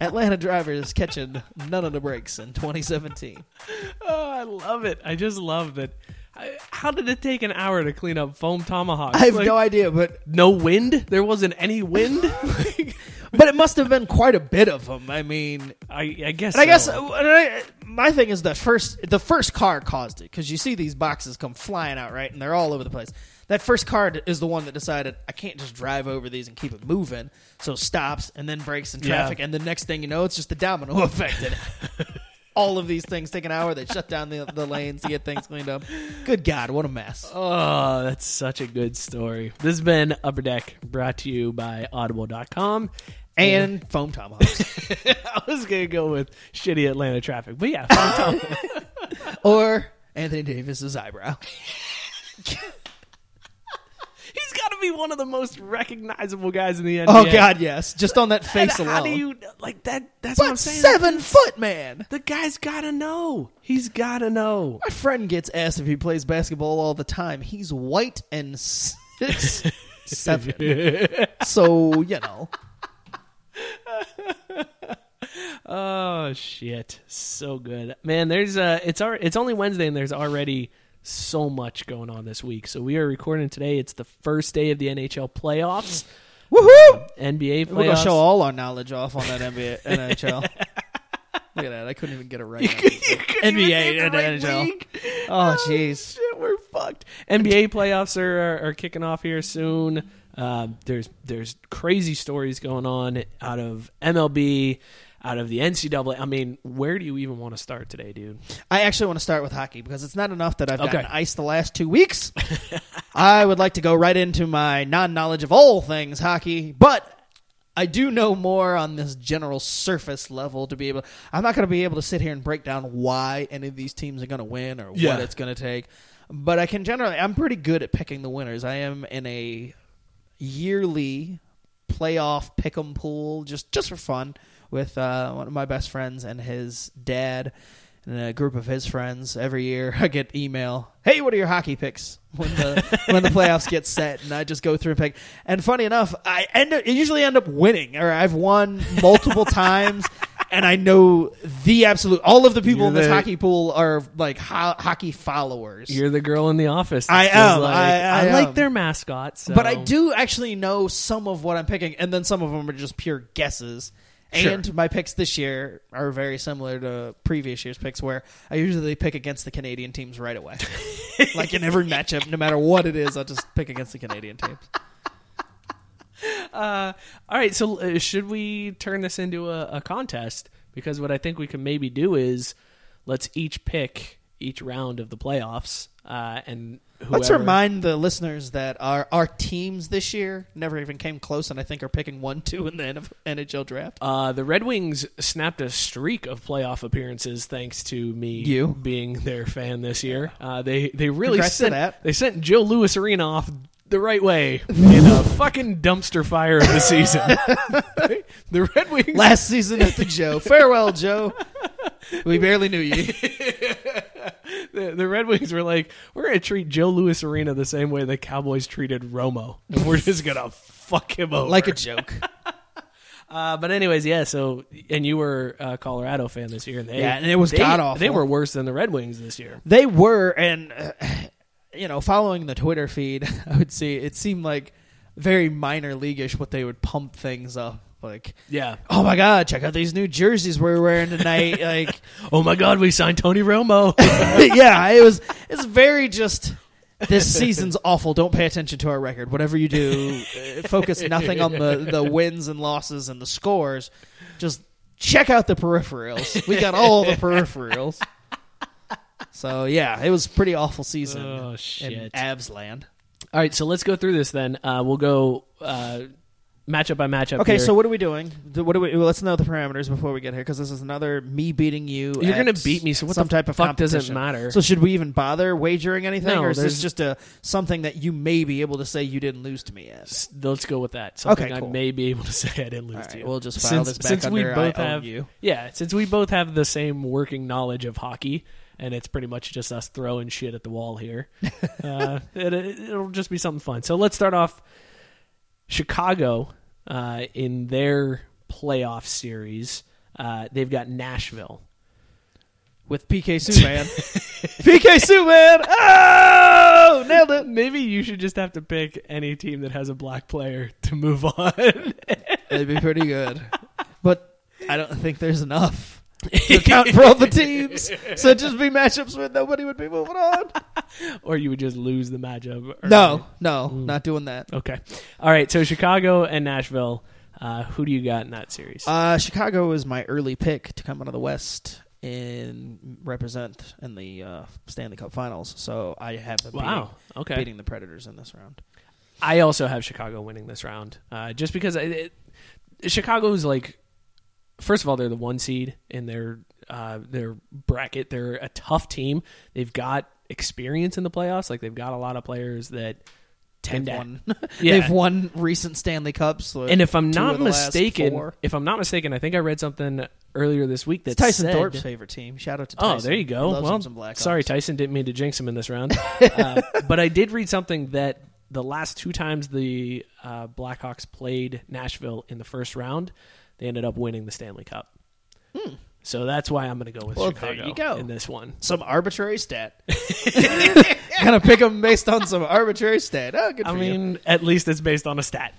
Atlanta drivers catching none of the breaks in 2017. Oh, I love it. I just love that. I- How did it take an hour to clean up foam tomahawks? I have Like, no idea, but no wind. There wasn't any wind. but it must have been quite a bit of them. I mean, I, I guess. and I guess uh, I- my thing is that first the first car caused it because you see these boxes come flying out right, and they're all over the place. That first car is the one that decided I can't just drive over these and keep it moving, so stops and then breaks in traffic, and the next thing you know, it's just the domino effect. And all of these things take an hour. They shut down the, the lanes to get things cleaned up. Good God, what a mess! Oh, that's such a good story. This has been Upper Deck, brought to you by Audible.com. And foam tomahawks, I was going to go with shitty Atlanta traffic. But yeah, foam tomahawk. or Anthony Davis's eyebrow. He's got to be one of the most recognizable guys in the NBA. Oh God, yes, just on that And face how do you, like, that? That's what I'm saying. seven foot man. The guy's got to know. He's got to know. My friend gets asked if he plays basketball all the time. He's white and six seven. so you know, Oh shit, so good, man. There's uh, it's our, it's only Wednesday and there's already so much going on this week. So we are recording today. It's the first day of the NHL playoffs, woohoo! NBA We're gonna playoffs. show all our knowledge off on that NBA NHL. Look at that! I couldn't even get it right. NBA and right NHL. league. Oh jeez. Shit, we're fucked. NBA playoffs are, are, are kicking off here soon. Uh, there's there's crazy stories going on out of MLB, out of the NCAA. I mean, where do you even want to start today, dude? I actually want to start with hockey because it's not enough that I've gotten Okay. ice the last two weeks. I would like to go right into my non-knowledge of all things hockey, but I do know more on this general surface level to be able. I'm not going to be able to sit here and break down why any of these teams are going to win or Yeah. what it's going to take, but I can generally. I'm pretty good at picking the winners. I am in a yearly playoff pick'em pool just just for fun with uh, one of my best friends and his dad and a group of his friends. Every year, I get email, "Hey, what are your hockey picks?" When the when the playoffs get set, and I just go through and pick. And funny enough, I end up, I usually end up winning, or I've won multiple times. And I know the absolute all of the people You're in this the- hockey pool are like ho- hockey followers. You're the girl in the office. that I feels am. Like, I- I like am. their mascot. So. But I do actually know some of what I'm picking, and then some of them are just pure guesses. Sure. And my picks this year are very similar to previous year's picks, where I usually pick against the Canadian teams right away. like in every matchup, no matter what it is, I'll just pick against the Canadian teams. Uh, all right, so uh, should we turn this into a, a contest? Because what I think we can maybe do is let's each pick each round of the playoffs, uh, and whoever, Let's remind the listeners that our our teams this year never even came close, and I think are picking one, two in the NHL draft. Uh, the Red Wings snapped a streak of playoff appearances thanks to me You. being their fan this year. Uh, they they really Congrats sent they sent Joe Louis Arena off the right way in a fucking dumpster fire of the season. the Red Wings Last season at the Joe. Farewell, Joe. We barely knew you. The, the Red Wings were like, we're going to treat Joe Louis Arena the same way the Cowboys treated Romo, and we're just going to fuck him over Like a joke. Uh, but anyways, yeah. So, and you were a Colorado fan this year, and they Yeah, and it was god-awful. They were worse than the Red Wings this year. They were, and uh, you know, following the Twitter feed, I would see it seemed like very minor leagueish what they would pump things up Like, Yeah. oh my god, check out these new jerseys we're wearing tonight. like, Oh my God, we signed Tony Romo. yeah, it was. It's very just. This season's awful. Don't pay attention to our record. Whatever you do, uh, focus nothing on the the wins and losses and the scores. Just check out the peripherals. We got all the peripherals. So yeah, it was pretty awful season Oh, in shit. Avs land. All right, so let's go through this then. Uh, we'll go uh, matchup by matchup. Okay, here. so what are we doing? Do- What do we? well, Let's know the parameters before we get here, because this is another me beating you. You're at gonna beat me, so what some the type of fuck doesn't competition. matter? So should we even bother wagering anything, No, or is there's- this just a something that you may be able to say you didn't lose to me at? S- let's go with that. Something Okay, cool. I may be able to say I didn't lose All to right, you. we'll just file since, this back since we under both I own have you. yeah, since we both have the same working knowledge of hockey, and it's pretty much just us throwing shit at the wall here. uh, it, it'll just be something fun. So let's start off. Chicago uh, in their playoff series, uh, they've got Nashville. with PK Subban. PK Subban. Oh, nailed it. Maybe you should just have to pick any team that has a black player to move on. That'd be pretty good, but I don't think there's enough to account for all the teams. So just be matchups where nobody would be moving on. or you would just lose the matchup. or- No, no, not doing that. Okay. All right. So Chicago and Nashville. Uh, who do you got in that series? Uh, Chicago is my early pick to come out of the West and represent in the uh, Stanley Cup Finals. So I have them wow. beating, Okay. beating the Predators in this round. I also have Chicago winning this round, uh, just because it, it, Chicago's like, first of all, they're the one seed in their uh, their bracket. They're a tough team. They've got experience in the playoffs. Like they've got a lot of players that tend They've to won. Yeah. They've won recent Stanley Cups. like, And if I'm not of the last mistaken, if I'm not mistaken, I think I read something earlier this week that it's Tyson said, Thorpe's favorite team. Shout out to Oh, Tyson. there you go. Loves well, sorry, Tyson. Didn't mean to jinx him in this round. uh, but I did read something that the last two times the uh, Blackhawks played Nashville in the first round, they ended up winning the Stanley Cup. So that's why I'm going to go with Hmm. Well, there Chicago you go. in this one. Some arbitrary stat. Gonna pick them based on some arbitrary stat. Oh, good for I you. mean, at least it's based on a stat.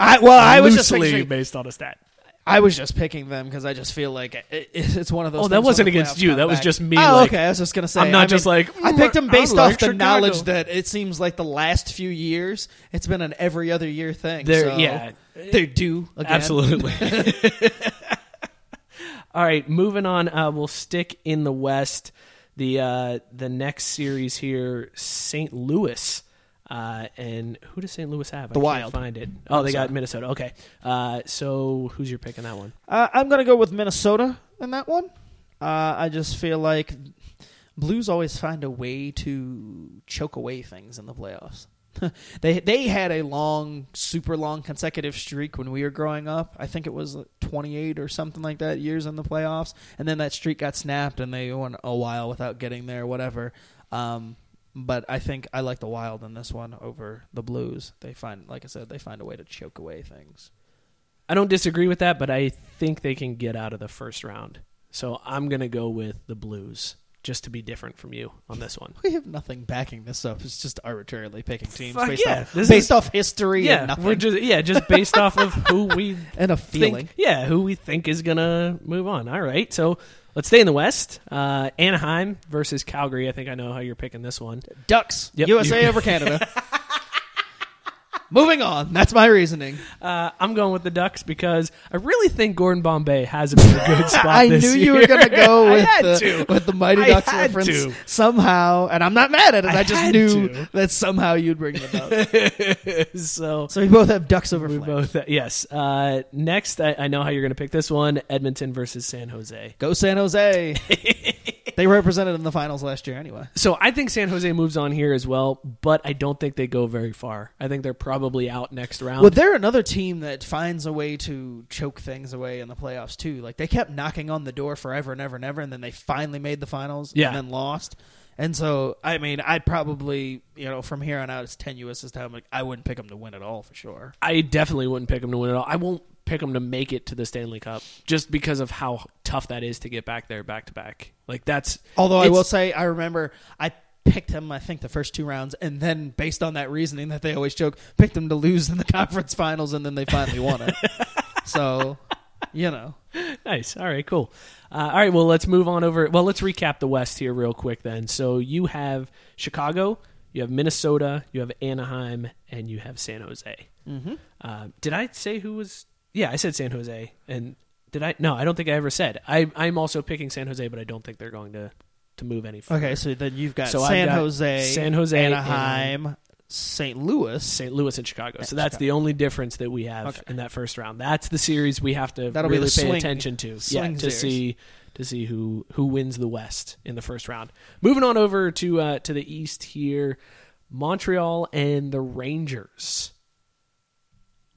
I, well, I was just based on a stat. I was just picking them because I just feel like it, it, it's one of those. Oh, that wasn't against you. That was just me, Oh, like- okay. I was just gonna say. I'm not I just mean, like, I "Mm, picked them based like off the knowledge that it seems like the last few years it's been an every other year thing. They're- so yeah. They're due again. Absolutely. All right, moving on. Uh, we'll stick in the West. The uh, the next series here, St. Louis. Uh, and who does St. Louis have? The I can't Wild. find it. Oh, they got Minnesota. Okay. Uh, so who's your pick in that one? Uh, I'm gonna go with Minnesota in that one. Uh, I just feel like Blues always find a way to choke away things in the playoffs. they they had a long, super long consecutive streak when we were growing up. I think it was like 28 or something like that years in the playoffs, and then that streak got snapped, and they went a while without getting there. Whatever. Um, but I think I like the Wild in this one over the Blues. They find, like I said, they find a way to choke away things. I don't disagree with that, but I think they can get out of the first round. So I'm gonna go with the Blues, just to be different from you on this one. We have nothing backing this up. It's just arbitrarily picking teams Fuck based, yeah. off, This based is- off history and Yeah, nothing. we're just yeah, just based off of who we and a feeling. think, yeah, who we think is gonna move on. All right, so let's stay in the West. Uh, Anaheim versus Calgary. I think I know how you're picking this one. Ducks, Yep. USA over Canada. Moving on. That's my reasoning. Uh, I'm going with the Ducks because I really think Gordon Bombay has a good spot. I knew you were going to go with the, to. with the Mighty I Ducks reference to. somehow, and I'm not mad at it. I, I just knew to. that somehow you'd bring them up. so so we both have Ducks over we both yes. Uh, next, I, I know how you're going to pick this one: Edmonton versus San Jose. Go San Jose. They represented in the finals last year anyway. So I think San Jose moves on here as well, but I don't think they go very far. I think they're probably out next round. Well, they're another team that finds a way to choke things away in the playoffs too. Like they kept knocking on the door forever and ever and ever, and then they finally made the finals Yeah. and then lost. And so, I mean, I'd probably, you know, from here on out, it's tenuous as to how much I wouldn't pick them to win at all for sure. I definitely wouldn't pick them to win at all. I won't pick them to make it to the Stanley Cup just because of how tough that is to get back there back to back. Like that's Although I will say, I remember I picked them, I think, the first two rounds, and then based on that reasoning that they always joke picked them to lose in the conference finals, and then they finally won it. So, you know, Nice. All right, cool. Uh, all right, well, let's move on over. Well, let's recap the West here real quick then. So you have Chicago, you have Minnesota, you have Anaheim, and you have San Jose. Mm-hmm. Uh, did I say who was? Yeah, I said San Jose. And did I? No, I don't think I ever said. I, I'm also picking San Jose, but I don't think they're going to, to move any further. okay. So then you've got So I've San got Jose, San Jose, Anaheim, St. Louis. St. Louis and Chicago. So that's the only difference that we have Okay. in that first round. That's the series we have to That'll be really the pay swing- attention to. Yeah, to series. see to see who who wins the West in the first round. Moving on over to uh, to the East here, Montreal and the Rangers.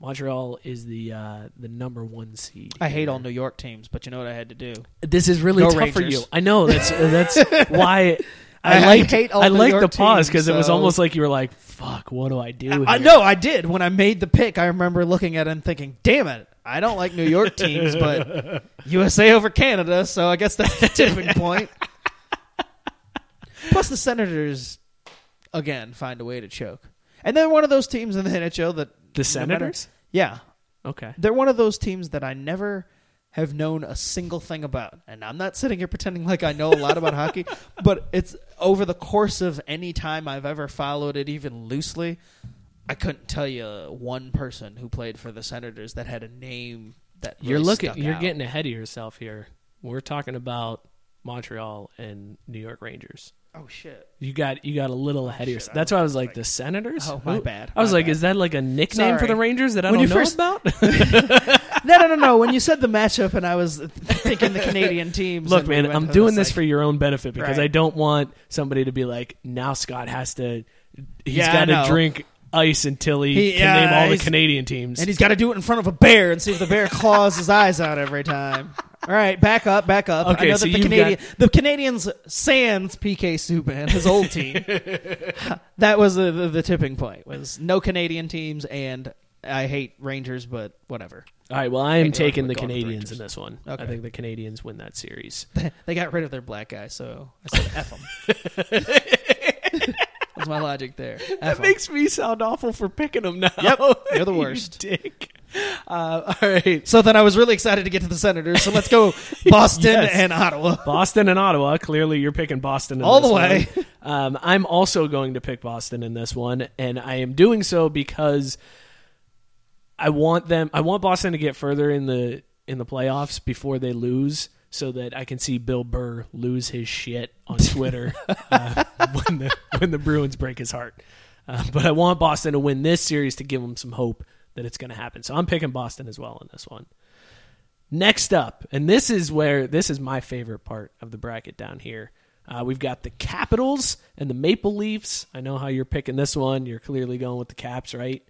Montreal is the uh, the number one seed. I hate all New York teams, but you know what I had to do? This is really Go tough for you. I know that's that's why I, I- liked, hate all I New liked the pause because it was almost like you were like, "Fuck, what do I do?" I know I did when I made the pick. I remember looking at it and thinking, "Damn it, I don't like New York teams, but USA over Canada, so I guess that's the tipping point." Plus, the Senators again find a way to choke, and they're one of those teams in the NHL that The no Senators? yeah, Okay. they're one of those teams that I never have known a single thing about. And I'm not sitting here pretending like I know a lot about hockey, but it's over the course of any time I've ever followed it even loosely, I couldn't tell you one person who played for the Senators that had a name that You're looking. You're out. getting ahead of yourself here. We're talking about Montreal and New York Rangers. Oh shit. You got you got a little oh, ahead of yourself. That's why I was like the Senators. Oh, my Who- bad, I was my like, bad. is that like a nickname for the Rangers that I When don't you know first- about? No, no, no, no. When you said the matchup and I was thinking the Canadian teams. Look, and we man, I'm doing this like, for your own benefit because Right. I don't want somebody to be like, now Scott has to. He's Yeah, got to drink ice until he, He- can name all the Canadian teams. And he's got to do it in front of a bear and see if the bear claws his eyes out every time. All right, back up, back up. Okay, I know so that the you've Canadian, the Canadiens sans PK Subban, his old team. that was the, the, the tipping point. Was no Canadian teams, and I hate Rangers, but whatever. all right, well, I am Hate taking the going with the Canadiens in Rangers. this one. I think the Canadiens win that series. they got rid of their black guy, so I said F them. That's my logic there. F That 'em. makes me sound awful for picking them now. Yep, you're the You worst. dick. Uh, all right. so then I was really excited to get to the Senators. So let's go Boston Yes. and Ottawa. Boston and Ottawa. Clearly, you're picking Boston in All this the way. Um, I'm also going to pick Boston in this one, and I am doing so because I want them. I want Boston to get further in the in the playoffs before they lose, so that I can see Bill Burr lose his shit on Twitter uh, when the when the Bruins break his heart. Uh, but I want Boston to win this series to give them some hope that it's going to happen. So I'm picking Boston as well in this one. Next up, and this is where this is my favorite part of the bracket down here. Uh, we've got the Capitals and the Maple Leafs. I know how you're picking this one. You're clearly going with the Caps, right?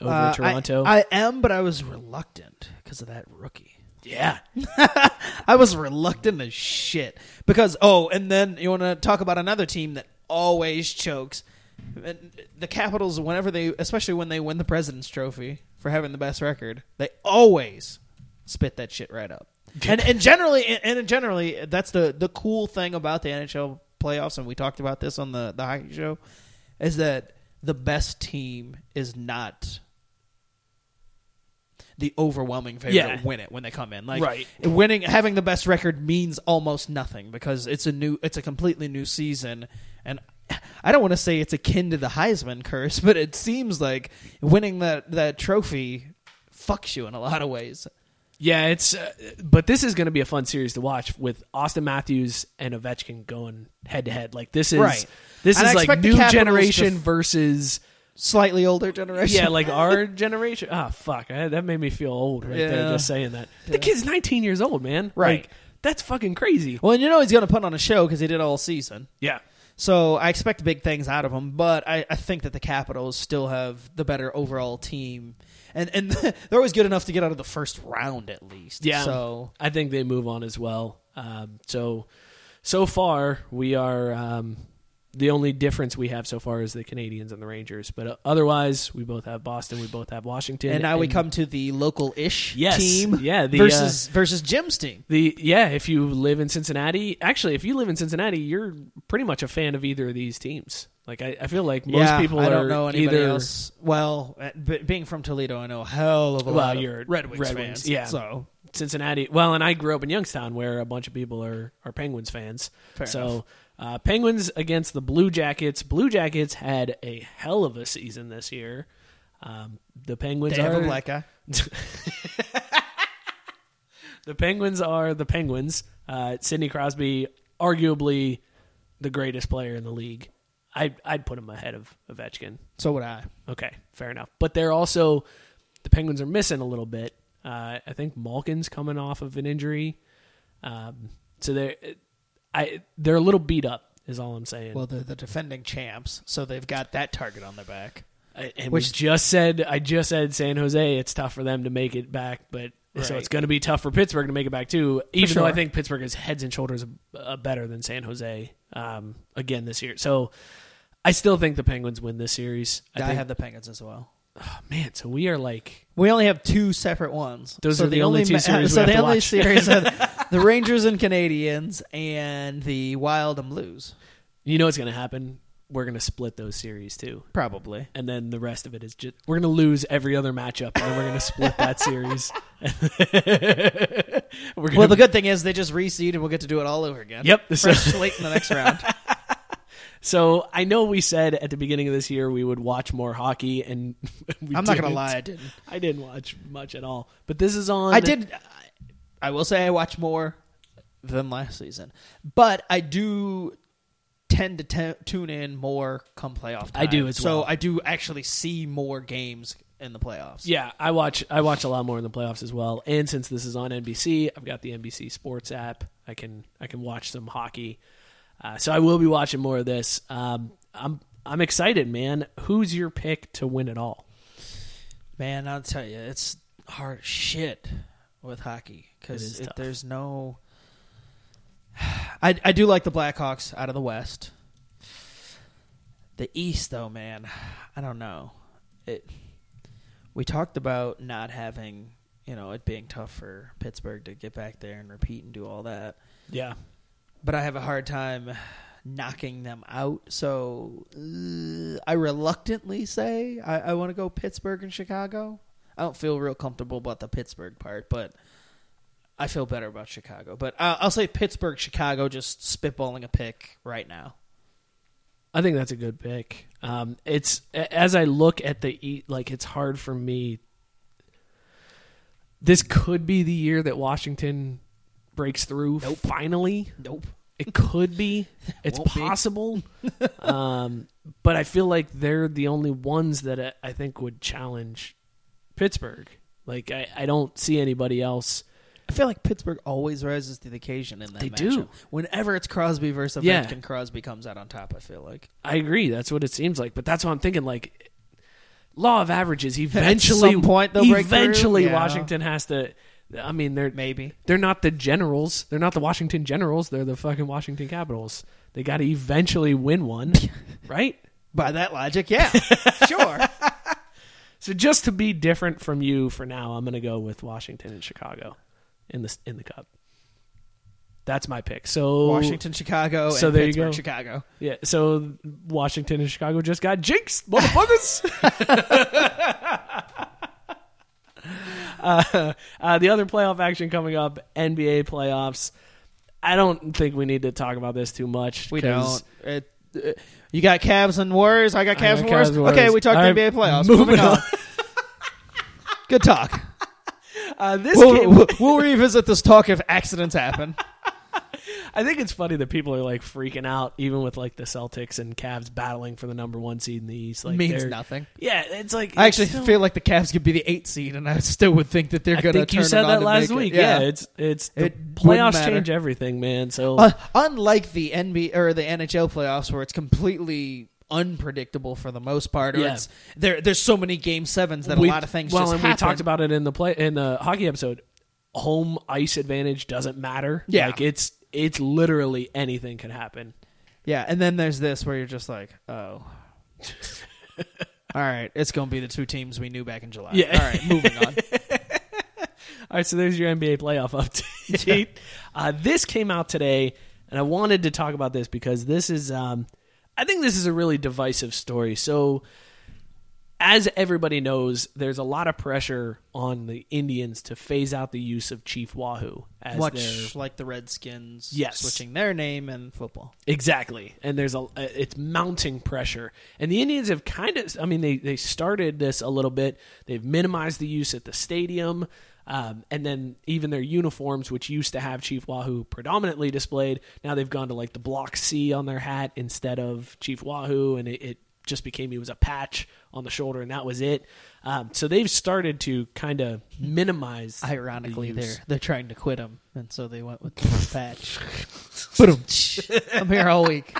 Over Uh, Toronto. I, I am, but I was reluctant because of that rookie. yeah. I was reluctant as shit because oh, and then you want to talk about another team that always chokes. And The Capitals, whenever they, especially when they win the President's Trophy for having the best record, they always spit that shit right up. And and generally, and generally, that's the the cool thing about the NHL playoffs, and we talked about this on the the hockey show, is that the best team is not the overwhelming favorite Yeah. to win it when they come in. Like Right. winning, having the best record means almost nothing because it's a new, it's a completely new season, and I don't want to say it's akin to the Heisman curse, but it seems like winning that that trophy fucks you in a lot of ways. Yeah, it's uh, but this is going to be a fun series to watch with Auston Matthews and Ovechkin going head to head. Like this is Right. this And is like new generation f- versus Slightly older generation, yeah, like our generation. Ah, fuck, I, that made me feel old right there just saying that. The kid's 19 years old, man. Right. Like, that's fucking crazy. Well, and you know he's going to put on a show because he did all season. Yeah. So I expect big things out of them, but I, I think that the Capitals still have the better overall team, and and they're always good enough to get out of the first round at least. Yeah. So I think they move on as well. Um, so so far we are um, the only difference we have so far is the Canadiens and the Rangers, but uh, otherwise we both have Boston, we both have Washington, and now we come to the local-ish Yes. team, Yeah, the, uh, versus versus Jim's team. the yeah. If you live in Cincinnati, actually, if you live in Cincinnati, you're pretty much a fan of either of these teams. Like I, I feel like most yeah, people I don't know anybody either else. Well, uh, being from Toledo, I know a hell of a Well, lot you're of Red Wings Red fans. Wings, yeah. So Cincinnati. Well, and I grew up in Youngstown, where a bunch of people are are Penguins fans. Fair so uh, Penguins against the Blue Jackets. Blue Jackets had a hell of a season this year. Um, the Penguins they have a black guy. the Penguins are the Penguins. Uh, Sidney Crosby, arguably the greatest player in the league. I'd, I'd put him ahead of Ovechkin. So would I. Okay, fair enough. But they're also the Penguins are missing a little bit. Uh, I think Malkin's coming off of an injury, um, so they're I they're a little beat up. Is all I'm saying. Well, they're the defending champs, so they've got that target on their back. I- and which- we just said I just said San Jose. It's tough for them to make it back, but so it's going to be tough for Pittsburgh to make it back too. Even though I think Pittsburgh is heads and shoulders uh, better than San Jose um, again this year. So I still think the Penguins win this series. I, think, have the Penguins as well. Oh, man. So we are like We only have two separate ones. Those so are the only two ma- series So the only watch. series are the Rangers and Canadiens and the Wild and Blues. you know what's going to happen. We're going to split those series too. Probably. and then the rest of it is just we're going to lose every other matchup, and then we're going to split that series. Well, the good thing is they just reseed and we'll get to do it all over again. Yep. Fresh slate in the next round. So I know we said at the beginning of this year we would watch more hockey, and we I'm not gonna lie, I didn't. I didn't watch much at all. But this is on. I did. I will say I watch more than last season, but I do tend to t- tune in more come playoff. Time. I do as So well. I do actually see more games in the playoffs. Yeah, I watch. I watch a lot more in the playoffs as well. And since this is on NBC, I've got the NBC Sports app. I can I can watch some hockey. Uh, so I will be watching more of this. Um, I'm I'm excited, man. Who's your pick to win it all? Man, I'll tell you, it's hard shit with hockey because there's no. I I do like the Blackhawks out of the West. The East, though, man, I don't know. It. We talked about not having, you know, it being tough for Pittsburgh to get back there and repeat and do all that, Yeah, but I have a hard time knocking them out. So uh, I reluctantly say I, I want to go Pittsburgh and Chicago. I don't feel real comfortable about the Pittsburgh part, but I feel better about Chicago. But I'll, I'll say Pittsburgh, Chicago, just spitballing a pick right now. I think that's a good pick. Um, it's as I look at the eat, like, it's hard for me. This could be the year that Washington breaks through. Nope. Finally, Nope. it could be. It's Won't be. possible. um, but I feel like they're the only ones that I, I think would challenge Pittsburgh. Like I, I don't see anybody else. I feel like Pittsburgh always rises to the occasion in that They matchup. do. Whenever it's Crosby versus Yeah. Ovechkin, Crosby comes out on top. I feel like I agree. That's what it seems like. But that's what I'm thinking. Like law of averages. Eventually, some point they'll break through. eventually Yeah. Washington has to. I mean, they're maybe. they're not the Generals. They're not the Washington Generals. They're the fucking Washington Capitals. They got to eventually win one, right? By that logic, yeah, sure. So just to be different from you for now, I'm going to go with Washington and Chicago in the in the cup. That's my pick. So Washington, Chicago, So and there you go. Chicago. yeah. So Washington and Chicago just got jinxed, motherfuckers. uh, uh, the other playoff action coming up, NBA playoffs. I don't think we need to talk about this too much. We don't. It, uh, you got Cavs and Warriors. I got I Cavs got and Warriors. Cavs and Warriors. Okay, we talked right, NBA playoffs. moving on. on. Good talk. Uh, this we'll, we'll revisit this talk if accidents happen. I think it's funny that people are like freaking out, even with like the Celtics and Cavs battling for the number one seed in the East. Like means they're- nothing. Yeah, it's like I it's actually still- feel like the Cavs could be the eight seed, and I still would think that they're I going to think turn you said it on that to last make it. week. Yeah. it's it's the It wouldn't playoffs matter. change everything, man. So Uh, unlike the NBA or the NHL playoffs, where it's completely unpredictable for the most part, or Yeah. it's there. There's so many game sevens that we- a lot of things. Well, just and we happen. talked about it in the play in the hockey episode. Home ice advantage doesn't matter. Yeah. like it's it's literally anything can happen. Yeah, and then there's this where you're just like, oh. All right, it's going to be the two teams we knew back in July. Yeah. All right, moving on. All right, so there's your NBA playoff update. uh, this came out today, and I wanted to talk about this because this is um, I think this is a really divisive story. So, as everybody knows, there's a lot of pressure on the Indians to phase out the use of Chief Wahoo as Much their like the Redskins Yes. switching their name in football. Exactly. And there's a it's mounting pressure. And the Indians have kind of I mean they they started this a little bit. They've minimized the use at the stadium. Um, and then even their uniforms, which used to have Chief Wahoo predominantly displayed, now they've gone to like the block C on their hat instead of Chief Wahoo, and it, it just became it was a patch on the shoulder, and that was it. Um, so they've started to kind of minimize. Ironically, use. they're they're trying to quit him, and so they went with the patch. I'm here all week.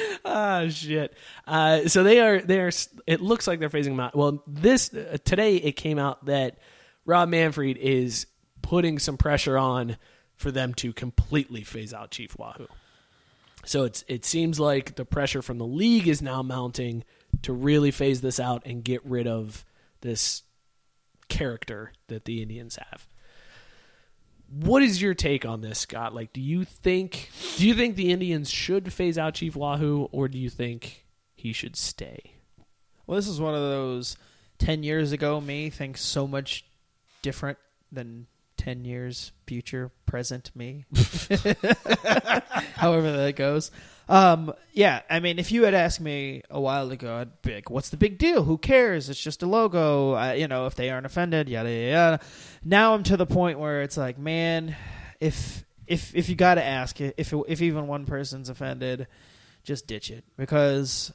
ah shit uh, so they are they are it looks like they're phasing them out well this uh, today it came out that rob manfred is putting some pressure on for them to completely phase out chief wahoo so it's it seems like the pressure from the league is now mounting to really phase this out and get rid of this character that the indians have what is your take on this, Scott? Like, do you think do you think the Indians should phase out Chief Wahoo, or do you think he should stay? Well, this is one of those ten years ago me thinks so much different than ten years future present me. However that goes. Um, yeah, I mean, if you had asked me a while ago, I'd be like, "What's the big deal? Who cares? It's just a logo." Uh, you know, if they aren't offended, yada yada. yada. Now I'm to the point where it's like, man, if if if you got to ask if if even one person's offended, just ditch it because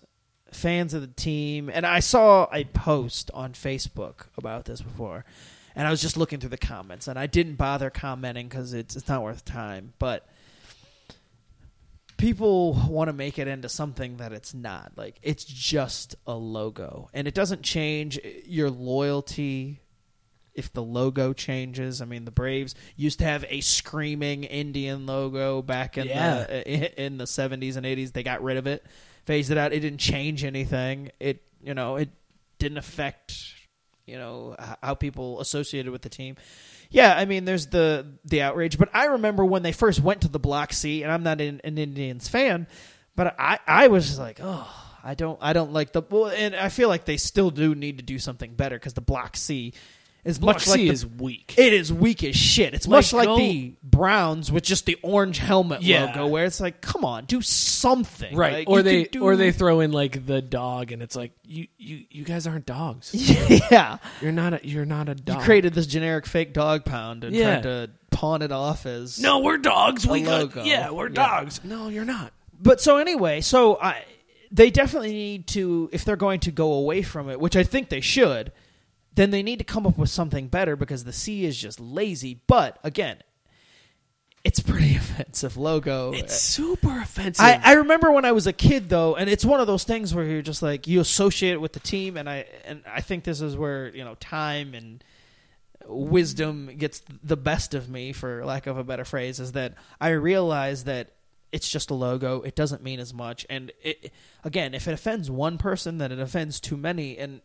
fans of the team and I saw a post on Facebook about this before and I was just looking through the comments and I didn't bother commenting cuz it's it's not worth time but people want to make it into something that it's not like it's just a logo and it doesn't change eh, your loyalty if the logo changes. I mean, the Braves used to have a screaming Indian logo back in Yeah. the in the 70s and 80s. They got rid of it, phased it out. It didn't change anything. It you know it didn't affect you know how people associated with the team. Yeah, I mean, there's the the outrage, but I remember when they first went to the Block C, and I'm not an, an Indians fan, but I I was just like, oh, I don't I don't like the well, and I feel like they still do need to do something better because the Block C is Block much like C the- is weak. it is weak as shit. It's Like, much like go- the Browns with just the orange helmet Yeah. logo, where it's like, come on, do something, right, Like, or they do- or they throw in like the dog, and it's like you you you guys aren't dogs. yeah. You're not a you're not a dog. You created this generic fake dog pound and Yeah. tried to pawn it off as no, we're dogs. We got logo. yeah, we're Yeah. dogs. No, you're not. But so anyway, so I they definitely need to if they're going to go away from it, which I think they should, then they need to come up with something better because the C is just lazy. But again, it's pretty offensive logo. It's super offensive. I, I remember when I was a kid though, and it's one of those things where you're just like you associate it with the team, and I and I think this is where you know time and wisdom gets the best of me, for lack of a better phrase, is that I realize that it's just a logo; it doesn't mean as much. And it again, if it offends one person, then it offends too many, and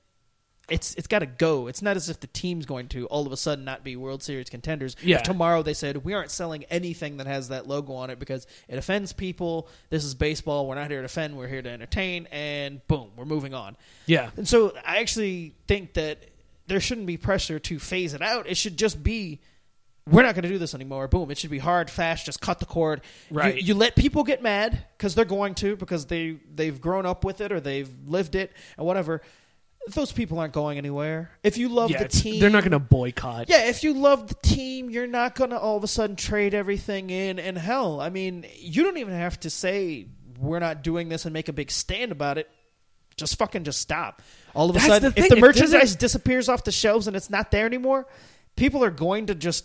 it's it's got to go. It's not as if the team's going to all of a sudden not be World Series contenders. Yeah. If tomorrow they said we aren't selling anything that has that logo on it because it offends people. This is baseball. We're not here to offend. We're here to entertain. And boom, we're moving on. yeah. And so I actually think that there shouldn't be pressure to phase it out. It should just be we're not going to do this anymore. Boom. It should be hard, fast. Just cut the cord. You- Right. You, let people get mad because they're going to because they they've grown up with it or they've lived it and whatever. Those people aren't going anywhere. If you love yeah, the team, they're not going to boycott. yeah, if you love the team, you're not going to all of a sudden trade everything in. And hell, I mean, you don't even have to say we're not doing this and make a big stand about it. Just fucking just stop. All of a That's sudden, the if the it merchandise disappears off the shelves and it's not there anymore, people are going to just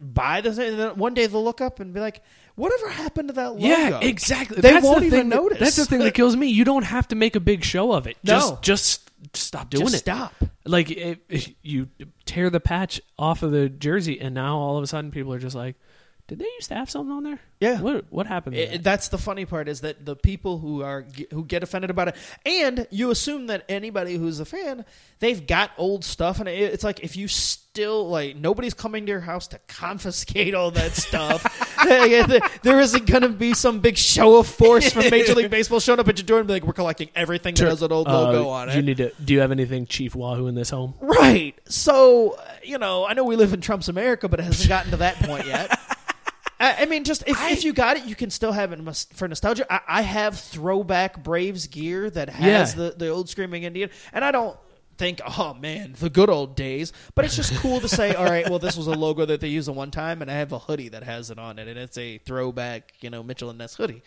buy this, and then one day they'll look up and be like, "Whatever happened to that logo?" Yeah, exactly. They That's won't the even that- notice. that's the thing that kills me. You don't have to make a big show of it. No. Just just stop doing Just it. stop. Like if, if you tear the patch off of the jersey, and now all of a sudden people are just like, Did they used to have something on there? Yeah. What what happened? To It- that? that's the funny part is that the people who are who get offended about it, and you assume that anybody who's a fan, they've got old stuff, and it- it's like if you still like nobody's coming to your house to confiscate all that stuff. there isn't going to be some big show of force from Major League Baseball showing up at your door and be like, "We're collecting everything that has an old logo Uh, on You need to. Do you have anything Chief Wahoo in this home? Right. So, uh, you know, I know we live in Trump's America, but it hasn't gotten to that point yet. I, I mean, just if, if you got it, you can still have it for nostalgia. I, I have throwback Braves gear that has Yeah. the, the old Screaming Indian, and I don't think, oh man, the good old days. But it's just cool to say, all right, well, this was a logo that they used at one time, and I have a hoodie that has it on it, and it's a throwback, you know, Mitchell and Ness hoodie.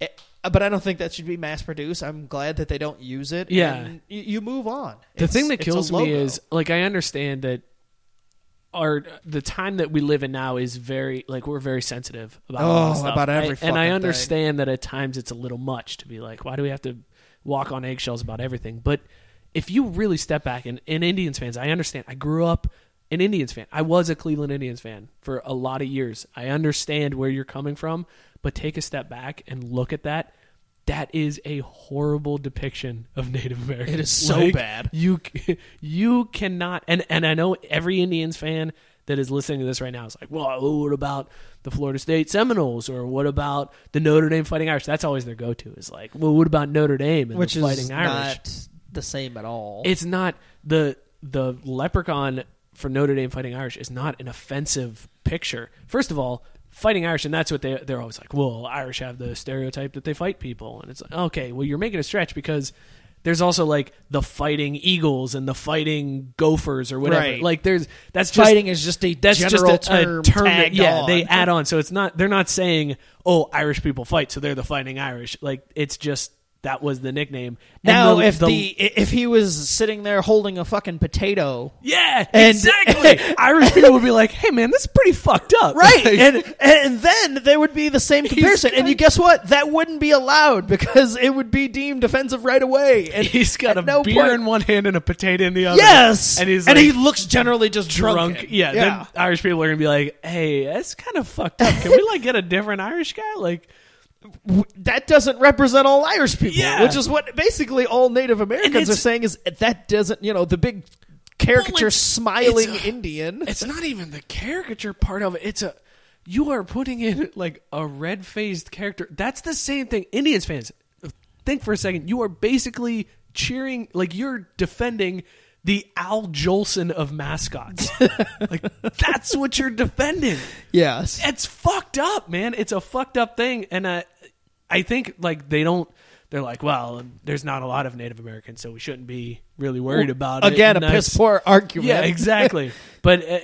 It- but I don't think that should be mass produced. I'm glad that they don't use it. Yeah. and you, you move on. The It's- thing that kills me is like I understand that our the time that we live in now is very like we're very sensitive about Oh, stuff. about every I- and I thing. understand that at times it's a little much to be like, why do we have to walk on eggshells about everything? But if you really step back and, and Indians fans, I understand. I grew up an Indians fan. I was a Cleveland Indians fan for a lot of years. I understand where you're coming from, but take a step back and look at that. That is a horrible depiction of Native Americans. It is so Like, bad. You you cannot and and I know every Indians fan that is listening to this right now is like, well, what about the Florida State Seminoles or what about the Notre Dame Fighting Irish? That's always their go-to. Is like, well, what about Notre Dame and which the is Fighting Irish? not the same at all. It's not the the leprechaun for Notre Dame Fighting Irish is not an offensive picture. First of all, Fighting Irish, and that's what they they're always like. Well, Irish have the stereotype that they fight people, and it's like okay, well, you're making a stretch because there's also like the fighting eagles and the fighting gophers or whatever. Right. Like there's that's just Fighting is just a that's just a, term a term that, yeah on. they add on. So it's not they're not saying oh Irish people fight, so they're the fighting Irish. Like it's just that was the nickname. And now, the- if the- the, if he was sitting there holding a fucking potato, Yeah, And- exactly. Irish people would be like, "Hey, man, this is pretty fucked up." right, Like, and and then there would be the same comparison, and you guess what? That wouldn't be allowed because it would be deemed offensive right away. And he's got a no beer point- in one hand and a potato in the other. Yes, and he's and he looks generally just drunk. drunk. Yeah, then Irish people are gonna be like, "Hey, that's kind of fucked up. Can we like get a different Irish guy?" Like, that doesn't represent all Irish people, Yeah. which is what basically all Native Americans are saying is that doesn't, you know, the big caricature it's- smiling it's a- Indian. it's not even the caricature part of it. It's a you are putting in like a red faced character. That's the same thing. Indians fans, think for a second. You are basically cheering, like you're defending the Al Jolson of mascots. like that's what you're defending. yes. It's fucked up, man. It's a fucked up thing, and uh, I think like they don't. They're like, well, there's not a lot of Native Americans, so we shouldn't be really worried about it. Again, a piss poor argument. yeah, exactly. but uh,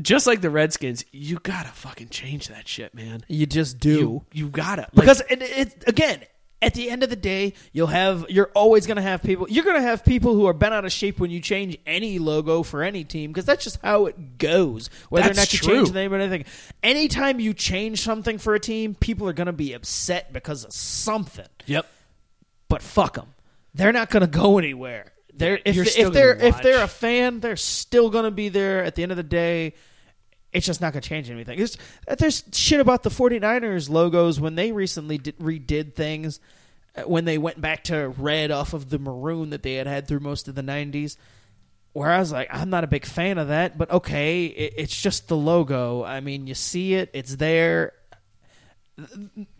just like the Redskins, you gotta fucking change that shit, man. You just do. You you gotta Like, because it, it again at the end of the day you'll have you're always going to have people you're going to have people who are bent out of shape when you change any logo for any team because that's just how it goes whether That's or not you true. change the name or anything. Anytime you change something for a team people are going to be upset because of something. Yep. but fuck them they're not going to go anywhere. They're if, if they're if they're a fan they're still going to be there at the end of the day it's just not going to change anything. It's, there's shit about the 49ers logos when they recently did, redid things, uh, when they went back to red off of the maroon that they had had through most of the 90s. Where I was like, I'm not a big fan of that, but okay, it, it's just the logo. I mean, you see it, it's there.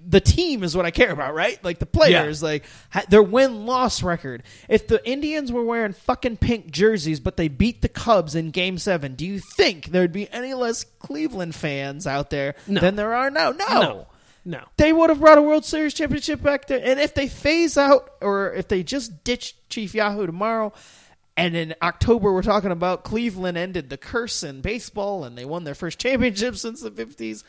The team is what I care about, right? Like the players, like their win loss record. If the Indians were wearing fucking pink jerseys, but they beat the Cubs in Game Seven, do you think there'd be any less Cleveland fans out there No. than there are now? No. No. No. They would have brought a World Series championship back there. And if they phase out, or if they just ditch Chief Wahoo tomorrow, and in October we're talking about Cleveland ended the curse in baseball and they won their first championship since the fifties.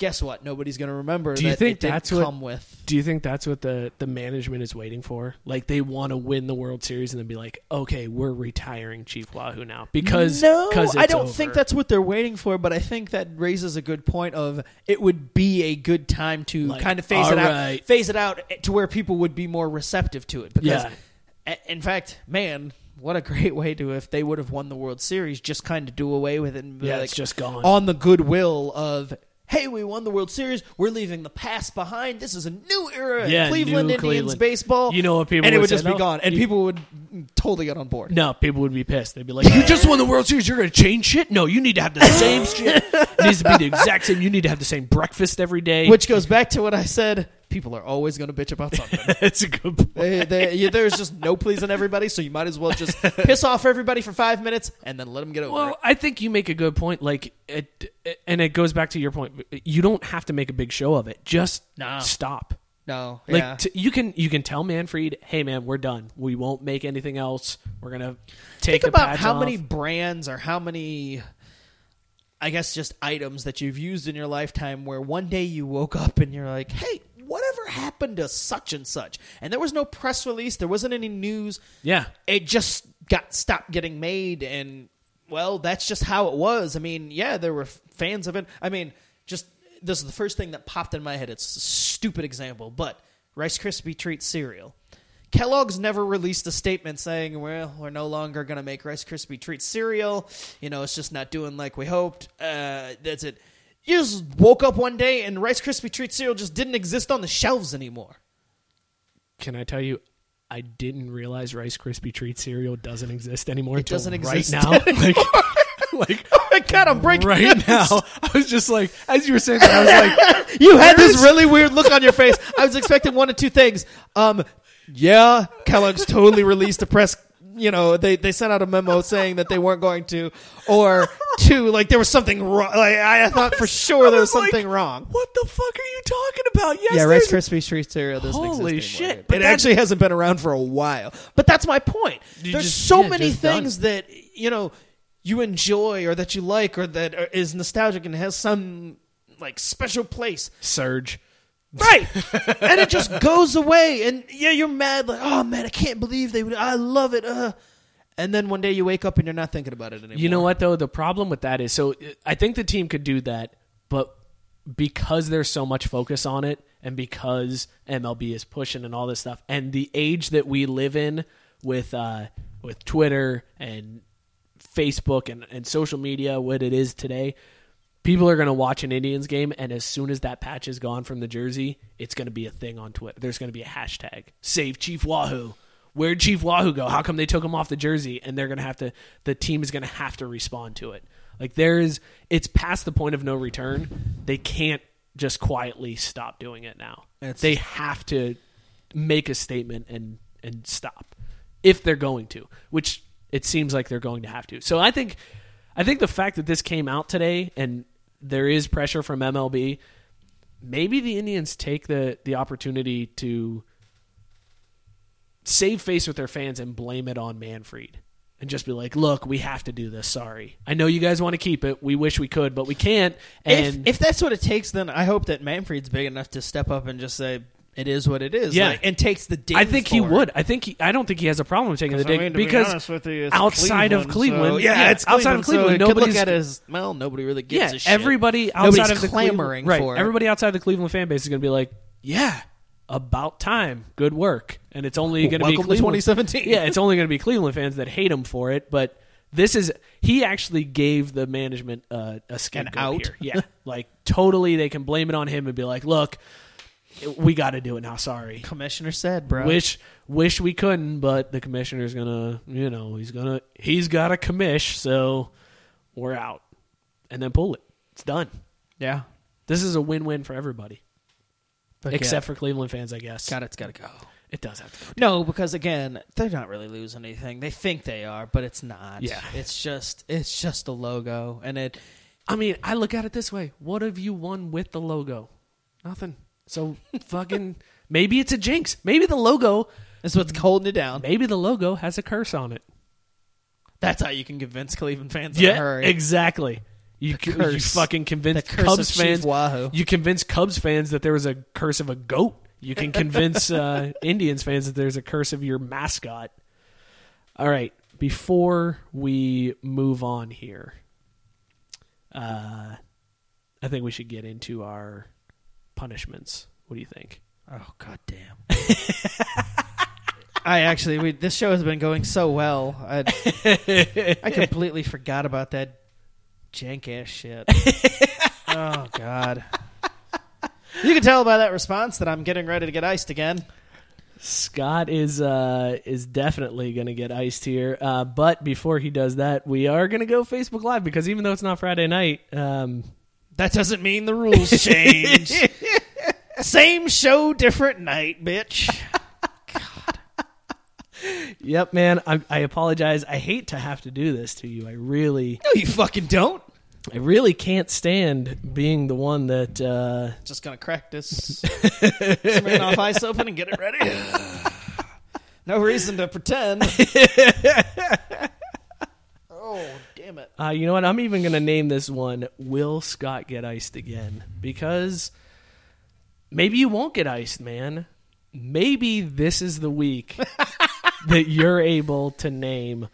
Guess what? Nobody's going to remember. Do you that think that's what- come with? Do you think that's what the, the management is waiting for? Like they want to win the World Series and then be like, okay, we're retiring Chief Wahoo now because no, I don't over. think that's what they're waiting for. But I think that raises a good point of it would be a good time to Like, kind of phase it out, right. phase it out to where people would be more receptive to it. Because, Yeah. in fact, man, what a great way to if they would have won the World Series, just kind of do away with it and be Yeah, like, it's just gone. on the goodwill of. "Hey, we won the World Series. We're leaving the past behind. This is a new era in Cleveland Indians Cleveland. baseball." You know what people and it would would say, just be gone, and you- people would totally get on board. No, people would be pissed. They'd be like, "You just won the World Series. You're going to change shit? No, you need to have the same shit. It needs to be the exact same. You need to have the same breakfast every day." Which goes back to what I said: people are always going to bitch about something. it's a good point. They- they- you- there's just no pleasing everybody, so you might as well just piss off everybody for five minutes and then let them get over Well, it. I think you make a good point. Like, it, and it goes back to your point. You don't have to make a big show of it. Just No. stop. No, Like yeah. t- you can you can tell Manfred, hey man, we're done. We won't make anything else. We're gonna take think about how off." many brands or how many i guess just items that you've used in your lifetime where one day you woke up and you're like hey whatever happened to such and such and there was no press release there wasn't any news Yeah, it just got stopped getting made and well that's just how it was i mean yeah there were fans of it i mean this is the first thing that popped in my head it's a stupid example but rice krispie treat cereal kellogg's never released a statement saying well we're no longer going to make rice krispie treat cereal you know it's just not doing like we hoped uh, that's it you just woke up one day and rice krispie treat cereal just didn't exist on the shelves anymore can I tell you? I didn't realize Rice Krispie treat cereal doesn't exist anymore. It doesn't exist right now. like, like oh my god i'm breaking right news. now, I was just like, as you were saying that, I was like, You had this really weird look on your face. I was expecting one of two things. Um, yeah, Kellogg's totally released a press. You know, they they sent out a memo saying that they weren't going to, or two, like there was something wrong. Like I, I thought for sure there was I was like, something wrong. What the fuck are you talking about? Yes, Yeah, Rice Krispie treat cereal doesn't Holy exist shit, but it actually hasn't been around for a while. But that's my point. There's just- so yeah, many just done. things that you know you enjoy or that you like or that is nostalgic and has some like special place. Surge. Right. and it just goes away. And yeah, you're mad, like, oh man, I can't believe they would I love it. Uh. And then one day you wake up and you're not thinking about it anymore. You know what though? The problem with that is so I think the team could do that, but because there's so much focus on it and because MLB is pushing and all this stuff and the age that we live in with uh with Twitter and Facebook and, and social media what it is today, people are going to watch an Indians game and as soon as that patch is gone from the jersey, it's going to be a thing on Twitter. There's going to be a hashtag, save Chief Wahoo. Where'd Chief Wahoo go? How come they took him off the jersey? And they're going to have to, the team is going to have to respond to it. Like there is, it's past the point of no return. They can't just quietly stop doing it now. It's- they have to make a statement and and stop if they're going to, which it seems like they're going to have to. So I think I think the fact that this came out today and there is pressure from MLB, maybe the Indians take the the opportunity to save face with their fans and blame it on Manfred. And just be like, look, we have to do this. Sorry. I know you guys want to keep it. We wish we could, but we can't. And if, if that's what it takes, then I hope that Manfred's big enough to step up and just say it is what it is. Yeah. like, and takes the ding I think he for it. would. I think he, I don't think he has a problem taking the I dig mean, to be because honest with you, it's outside of Cleveland, Cleveland, so- yeah, it's outside of so Cleveland, it could look at it as well. Nobody really gives yeah. a shit. Everybody outside Nobody's of the clamoring Cleveland, right? for it. Everybody outside the Cleveland fan base is going to be like, yeah, about time, good work, and it's only going to be Cleveland. 2017. Yeah, it's only going to be Cleveland fans that hate him for it, but. This is he actually gave the management uh, a scapegoat out? here. Yeah, like totally, they can blame it on him and be like, "Look, we got to do it now. Sorry, Commissioner said, bro. Wish wish we couldn't, but the commissioner's gonna, you know, he's gonna he's got a commish, so we're out. And then pull it. It's done. yeah, This is a win-win for everybody, But except for Cleveland fans, I guess. God, it's got to go. It does have to go. No, because again, they're not really losing anything. They think they are, but it's not. Yeah. it's just it's just a logo, and it. I mean, I look at it this way: What have you won with the logo? Nothing. So fucking maybe it's a jinx. Maybe the logo, is what's holding it down. maybe the logo has a curse on it. That's how you can convince Cleveland fans. in a hurry. exactly. You, c- you curse. fucking convince The curse Cubs Chief fans. Wahoo. You convince Cubs fans that there was a curse of a goat. You can convince uh, Indians fans that there's a curse of your mascot. All right. Before we move on here, uh, I think we should get into our punishments. What do you think? Oh god damn. I actually we, this show has been going so well. I I completely forgot about that jank ass shit. Oh God. You can tell by that response that I'm getting ready to get iced again. Scott is uh, is definitely going to get iced here. Uh, but before he does that, we are going to go Facebook Live because even though it's not Friday night, um, That doesn't mean the rules change. Same show, different night, bitch. God. Yep, man, I, I apologize. I hate to have to do this to you. I really, No, you fucking don't. I really can't stand being the one that. Uh, Just gonna crack this Smirnoff Ice open and get it ready. no reason to pretend. oh, damn it. Uh, you know what? I'm even going to name this one Will Scott Get Iced Again? Because maybe you won't get iced, man. Maybe this is the week that you're able to name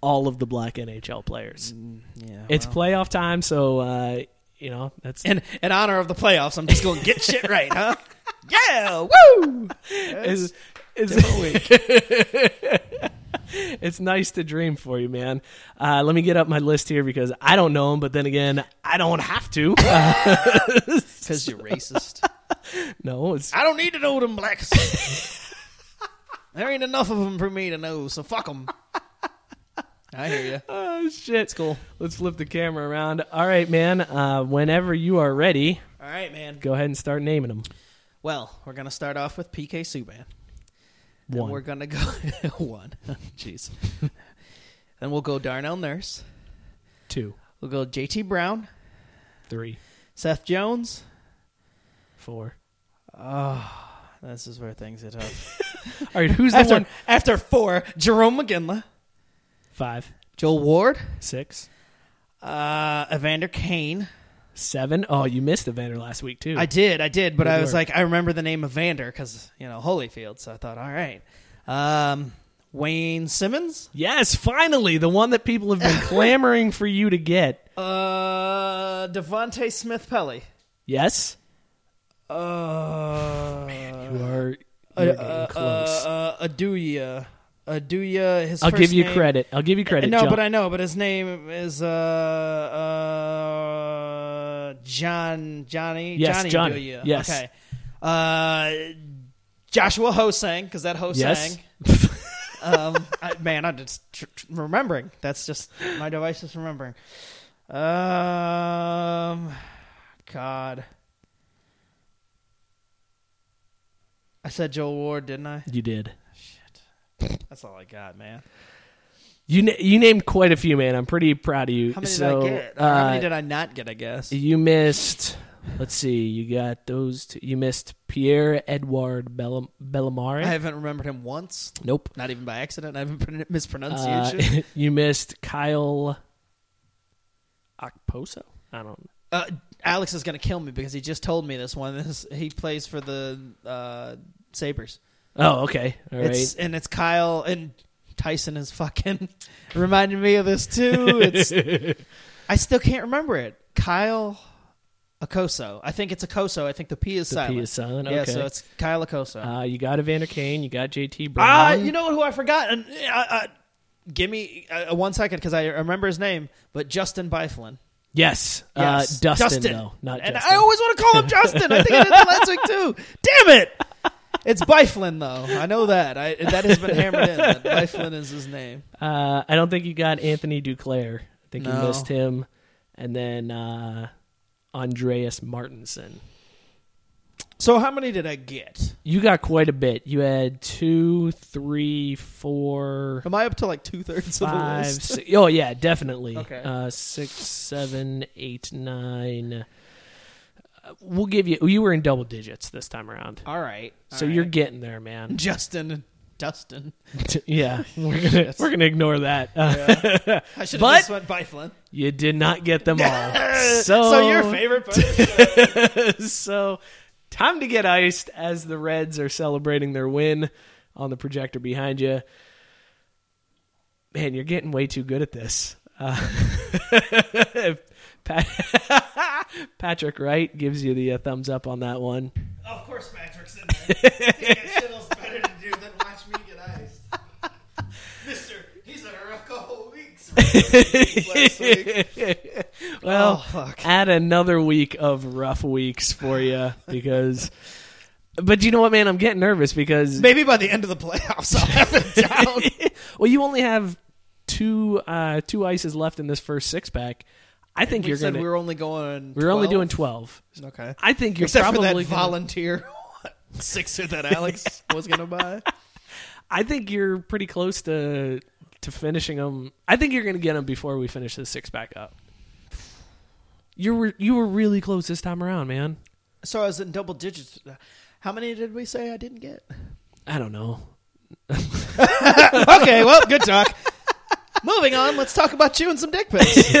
all of the black NHL players. Yeah, It's playoff time, so, uh, you know, that's. in, in honor of the playoffs, I'm just going to get shit right, huh? Yeah, woo! It's, it's, it's nice to dream for you, man. Uh, let me get up my list here because I don't know them, but then again, I don't have to. Because you're racist. no, it's I don't need to know them blacks. there ain't enough of them for me to know, so fuck them. I hear you. Oh shit! It's cool. Let's flip the camera around. All right, man. Uh, whenever you are ready, All right, man. go ahead and start naming them. Well, we're gonna start off with PK Subban. Then One. we're gonna go one. Jeez. then we'll go Darnell Nurse. Two, We'll go JT Brown, three, Seth Jones. four. Oh, this is where things get tough. All right, who's the after, one? after four, Jarome Iginla, Five, Joel Ward, six, uh, Evander Kane. seven. Oh, you missed Evander last week too. I did, I did, but Good I was work. like, I remember the name of Evander because you know Holyfield, so I thought, all right. Um, Wayne Simmonds, yes, finally, the one that people have been clamoring for you to get. uh, Devante Smith-Pelly, Yes, uh, you are. uh, You're getting uh, close. uh, uh, Oduya, Oduya. His I'll first give you name- credit. I'll give you credit. No, John. but I know, but his name is uh uh John Johnny Yes, Johnny Johnny. Oduya. Yes. Okay. Uh, Joshua Hosang because that Hosang. Yes. um, I, man, I'm just tr- tr- remembering. That's just my device is remembering. Um, God. I said Joel Ward, didn't I? you did. Shit, that's all I got, man. You na- you named quite a few, man. I'm pretty proud of you. How many so, did I get? Or how many uh, did I not get? I guess. You missed. Let's see. You got those. Two. You missed Pierre Edouard Bellam- Bellemare. I haven't remembered him once. nope. Not even by accident. I haven't pron- Uh, mispronunciation. you missed Kyle Okposo. I don't. Uh, Alex is gonna kill me because he just told me this one. This, he plays for the uh, Sabres. Oh, okay. All right. It's and it's Kyle and Tyson is fucking reminding me of this too. It's I still can't remember it. Kyle Akoso. I think it's Akoso. I think the P is The P silent. is silent, Yeah, so it's Kyle Akoso. uh, you got Evander Kane. You got JT Brown. Ah, you know who I forgot? And uh, uh, give me uh, one second because I remember his name. But Justin Byfuglien. Yes. Yes. Uh, Dustin, though, not and Justin. I always want to call him Justin. I think I did that last week too. Damn it! It's Byfuglien though. I know that. I that has been hammered in. That Byfuglien is his name. Uh, I don't think you got Anthony Duclair. I think you missed him. And then uh, Andreas Martinsen. So how many did I get? You got quite a bit. You had two, three, four, Am I up to like two thirds of the five, list? six. Oh yeah, definitely. Okay. Uh, six, seven, eight, nine. Uh, We'll give you. You were in double digits this time around, All right. so all you're right. getting there, man. Justin and Dustin. yeah, we're gonna we're gonna ignore that. Uh, I should have But- just went Byfuglien. you did not get them all. So, So your favorite player? so time to get iced as the Reds are celebrating their win on the projector behind you. Man, you're getting way too good at this. Uh, Pat- Patrick Wright gives you the uh, thumbs up on that one. of course, Patrick's in there. He got shit else better to do than watch me get iced. Mister, he's a rough couple weeks. last week. Well, Oh, add another week of rough weeks for you because. But you know what, man? I'm getting nervous because Maybe by the end of the playoffs, I'll have it down. well, you only have two uh, two ices left in this first six pack. I think we you're we were only going. we were only doing twelve. Okay. I think you're Except for probably that gonna- volunteer sixer that Alex was going to buy. I think you're pretty close to to finishing them. I think you're going to get them before we finish this six pack up. You were you were really close this time around, man. So I was in double digits. How many did we say I didn't get? I don't know. okay, well, good talk. Moving on, let's talk about you and some dick pics.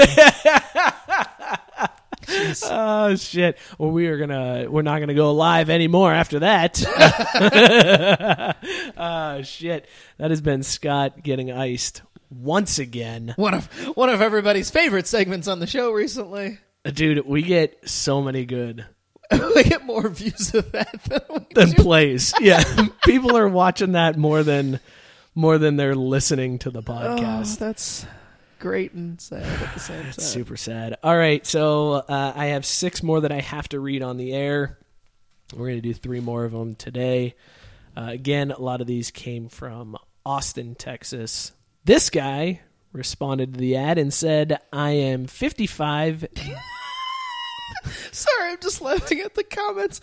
Oh shit! Well, we are gonna we're not gonna go live anymore after that. oh shit! That has been Scott getting iced once again, one of one of everybody's favorite segments on the show recently. Dude. We get so many good we get more views of that than than plays. Yeah, people are watching that more than more than they're listening to the Oh, podcast. that's great and sad at the same time. Super sad. All right, so uh, I have six more that I have to read on the air. We're going to do three more of them today. Uh, again, a lot of these came from Austin, Texas. This guy responded to the ad and said, I am 55. Sorry, I'm just laughing at the comments.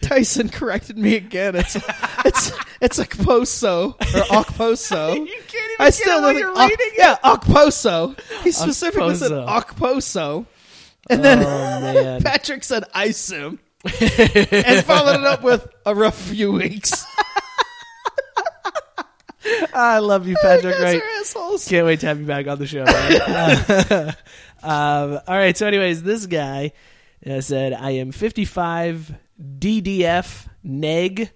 Tyson corrected me again. It's it's it's Okposo or Okposo. You can't even I still don't you're think- reading Yeah, Okposo. He specifically said Okposo. Okposo, and then Oh. Patrick said Isim, and followed it up with a rough few weeks. I love you, Patrick. Right. Can't wait to have you back on the show. um, all right. So, anyways, this guy uh, said, "I am 55 DDF neg,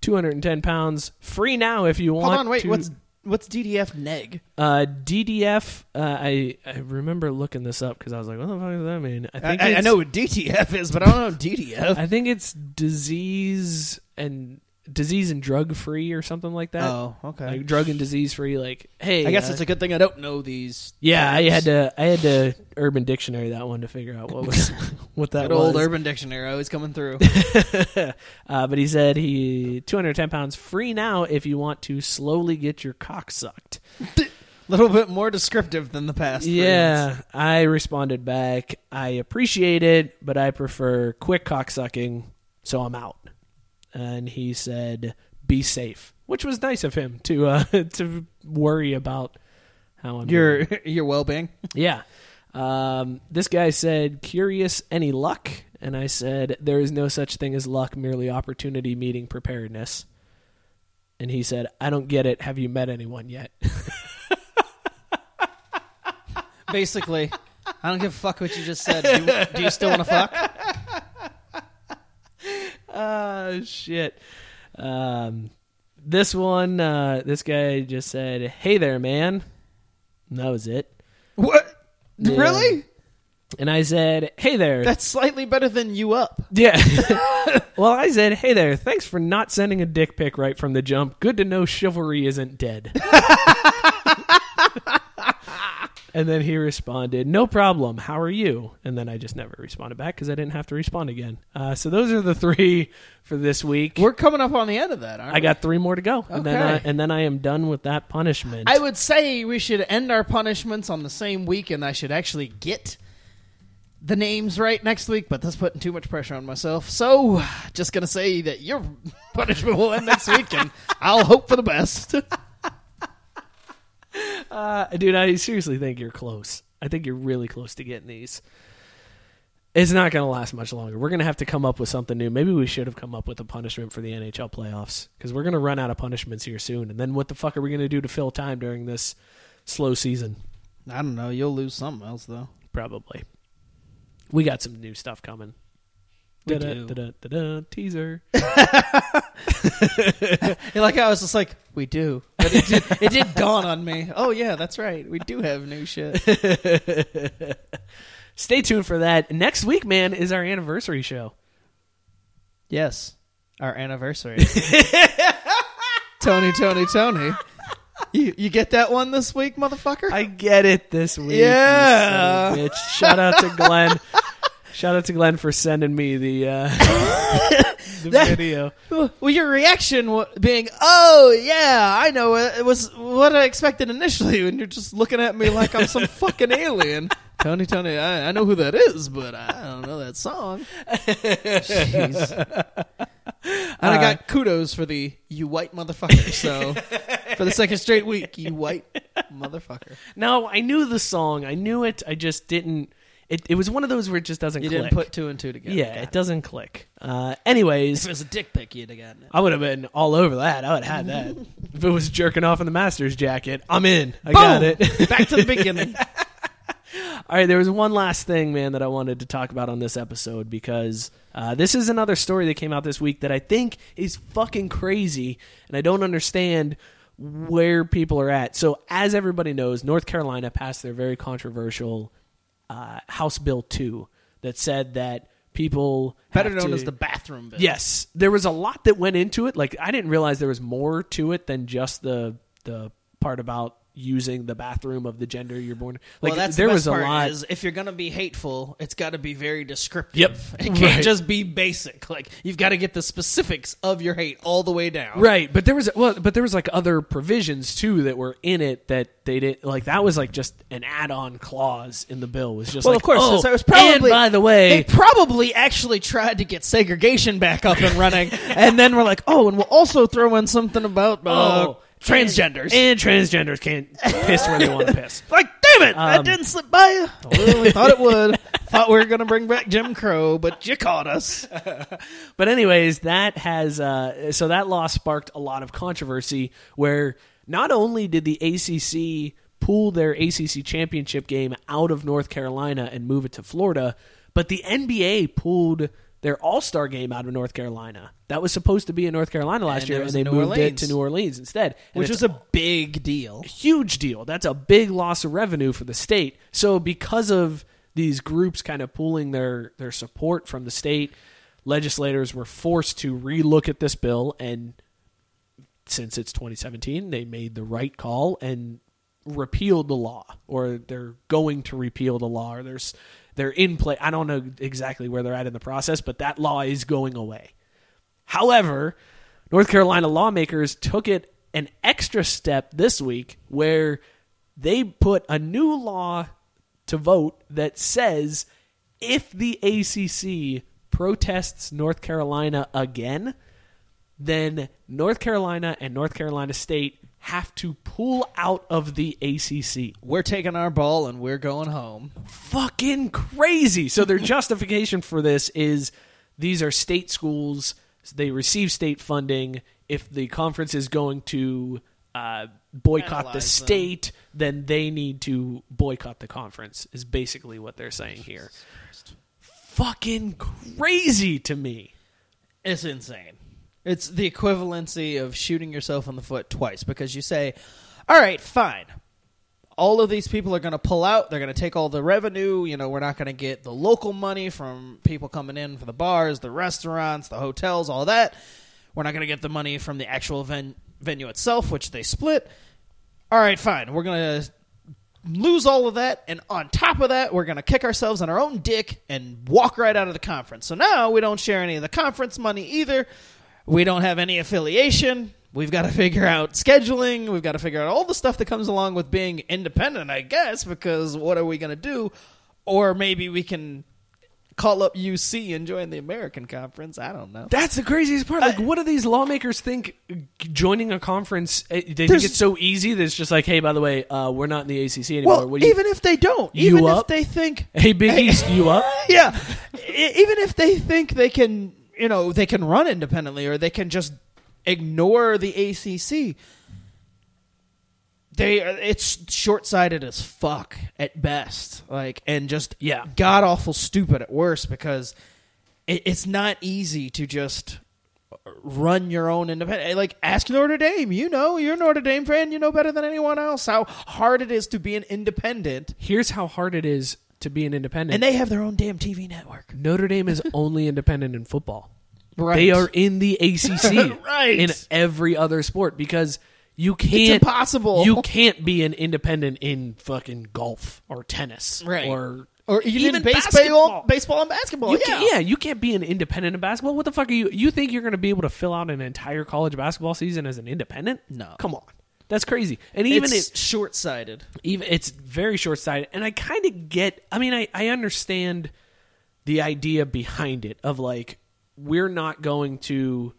210 pounds, free now if you want." Hold on, wait. to- What's what's DDF neg? uh, DDF? Uh, I I remember looking this up because I was like, "What the fuck does that mean?" I I, think I, I know what DTF is, but I don't know DDF. I think it's disease and disease and drug free or something like that. oh, okay. Like drug and disease free. Like, hey, I guess uh, it's a good thing I don't know these. Yeah, I had to. I had to Urban Dictionary that one to figure out what was what that Good was. old Urban Dictionary always coming through. uh, but he said he 210 pounds free now if you want to slowly get your cock sucked. A little bit more descriptive than the past. Yeah, I responded back. I appreciate it, but I prefer quick cock sucking, so I'm out. And he said, "Be safe," which was nice of him to uh, to worry about how I'm doing. Your your well being. Yeah. Um, this guy said, curious, any luck? And I said, there is no such thing as luck, merely opportunity meeting preparedness. And he said, I don't get it. Have you met anyone yet? Basically, I don't give a fuck what you just said. Do you, do you still want to fuck? Ah, shit. Um, this one, uh, this guy just said, hey there, man. And that was it. What? Yeah. Really? And I said, hey there. That's slightly better than you up. Yeah. well, I said, hey there, thanks for not sending a dick pic right from the jump. Good to know chivalry isn't dead. and then he responded, no problem. How are you? And then I just never responded back because I didn't have to respond again. Uh, so those are the three for this week. We're coming up on the end of that, aren't I got three more to go. And, then I, and then I am done with that punishment. I would say we should end our punishments on the same week, and I should actually get the names right next week. But that's putting too much pressure on myself. So, just gonna say that your punishment will end next week, and I'll hope for the best. Uh, dude, I seriously think you're close. I think you're really close to getting these. It's not going to last much longer. We're going to have to come up with something new. Maybe we should have come up with a punishment for the NHL playoffs because we're going to run out of punishments here soon. And then what the fuck are we going to do to fill time during this slow season? I don't know. You'll lose something else though. Probably. We got some new stuff coming. We Da-da, do. da-da, da-da, teaser. Like I was just like, we do. But it did, it did dawn on me. Oh yeah, that's right. We do have new shit. Stay tuned for that. Next week, man, is our anniversary show. Yes, our anniversary. Tony, Tony, Tony. You you get that one this week, motherfucker? I get it this week. Yeah. son of a bitch. Shout out to Glenn. Shout out to Glenn for sending me the uh, the That- video. Well, your reaction wa- being, "Oh yeah, I know it, it was what I expected initially," and you're just looking at me like I'm some fucking alien. Tony, Tony, I, I know who that is, but I don't know that song. Jeez. And I got kudos for the "you white motherfucker." So for the second straight week, you white motherfucker. No, I knew the song. I knew it. I just didn't. It, it was one of those where it just doesn't You click. didn't put two and two together. yeah, Got it doesn't click. Uh, anyways, If it was a dick pic, you'd have gotten it. I would have been all over that. I would have had that. if it was jerking off in the Masters jacket, I'm in. I got Boom! it. Back to the beginning. All right, there was one last thing, man, that I wanted to talk about on this episode because uh, this is another story that came out this week that I think is fucking crazy, and I don't understand where people are at. So, as everybody knows, North Carolina passed their very controversial uh, House Bill 2 that said that people. Better known to- as the bathroom bill. Yes, there was a lot that went into it. Like I didn't realize there was more to it than just the the part about using the bathroom of the gender you're born. Like well, that's there the was a lot. Is if you're gonna be hateful, it's got to be very descriptive. Yep. it can't Right. just be basic. Like you've got to get the specifics of your hate all the way down. Right, but there was well, but there was like other provisions too that were in it that they didn't like. That was like just an add-on clause in the bill. Was just Well, like, of course. oh, so it was probably. and by the way, they probably actually tried to get segregation back up and running, and then we're like, oh, and we'll also throw in something about uh, oh, transgenders. and transgenders can't piss where they want to piss. like, damn it, that Um, didn't slip by you. I really thought it would. thought we were gonna bring back Jim Crow, but you caught us. But anyways, that has uh, so that law sparked a lot of controversy. Where not only did the ACC pull their ACC championship game out of North Carolina and move it to Florida, but the NBA pulled their All Star game out of North Carolina. That was supposed to be in North Carolina last And year, and they moved it to New Orleans instead, And Which was a big deal. huge deal. That's a big loss of revenue for the state. So because of these groups kind of pooling their their support from the state, legislators were forced to relook at this bill and since it's 2017, they made the right call and repealed the law or they're going to repeal the law or there's they're in play. I don't know exactly where they're at in the process, but that law is going away. However, North Carolina lawmakers took it an extra step this week where they put a new law to vote that says if the ACC protests North Carolina again, then North Carolina and North Carolina State have to pull out of the ACC. We're taking our ball and we're going home. Fucking crazy. So their justification for this is these are state schools, they receive state funding. If the conference is going to uh, boycott the Penalize them. state, then they need to boycott the conference, is basically what they're saying here. Fucking crazy to me. It's insane. It's the equivalency of shooting yourself in the foot twice because you say, all right, fine. All of these people are going to pull out. They're going to take all the revenue. You know, we're not going to get the local money from people coming in for the bars, the restaurants, the hotels, all that. We're not going to get the money from the actual ven- venue itself, which they split. All right, fine. We're going to lose all of that, and on top of that, we're going to kick ourselves in our own dick and walk right out of the conference. So now we don't share any of the conference money either. We don't have any affiliation. We've got to figure out scheduling. We've got to figure out all the stuff that comes along with being independent, I guess, because what are we going to do? Or maybe we can call up UC and join the American conference. I don't know. That's the craziest part. Like, what do these lawmakers think joining a conference? eh, They think it's so easy that it's just like, hey, by the way, uh, we're not in the ACC anymore. Well, you- even if they don't, You even if up? they think hey, Big East, you up? yeah, even if they think they can, you know, they can run independently or they can just ignore the ACC. They it's short sighted as fuck at best, like, and just Yeah. god awful stupid at worst because it, it's not easy to just run your own independent. Eh, like, ask Notre Dame. You know, you're a Notre Dame fan. You know better than anyone else how hard it is to be an independent, Here's how hard it is to be an independent. and they have their own damn TV network. Notre Dame is only independent in football. Right. They are in the ACC Right. in every other sport because you can't impossible. You can't be an independent in fucking golf or tennis Right. or or even, Even baseball, basketball. baseball and basketball. You yeah. yeah, you can't be an independent in basketball. What the fuck are you? You think you're going to be able to fill out an entire college basketball season as an independent? No. come on, that's crazy. And even it's it, short sighted. even it's very short sighted. And I kind of get. I mean, I I understand the idea behind it of like we're not going to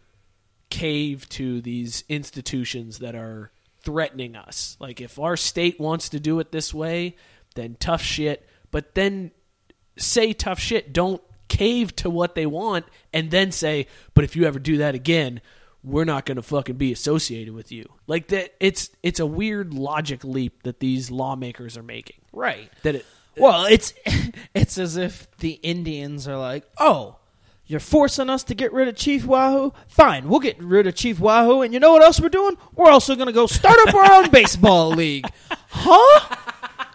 cave to these institutions that are threatening us. Like if our state wants to do it this way, then tough shit. But then say tough shit. Don't cave to what they want and then say, but if you ever do that again, we're not going to fucking be associated with you. Like that it's it's a weird logic leap that these lawmakers are making. Right. That it Well, it's it's as if the Indians are like, "Oh, you're forcing us to get rid of Chief Wahoo. Fine, we'll get rid of Chief Wahoo, and you know what else we're doing? We're also going to go start up our own baseball league, huh?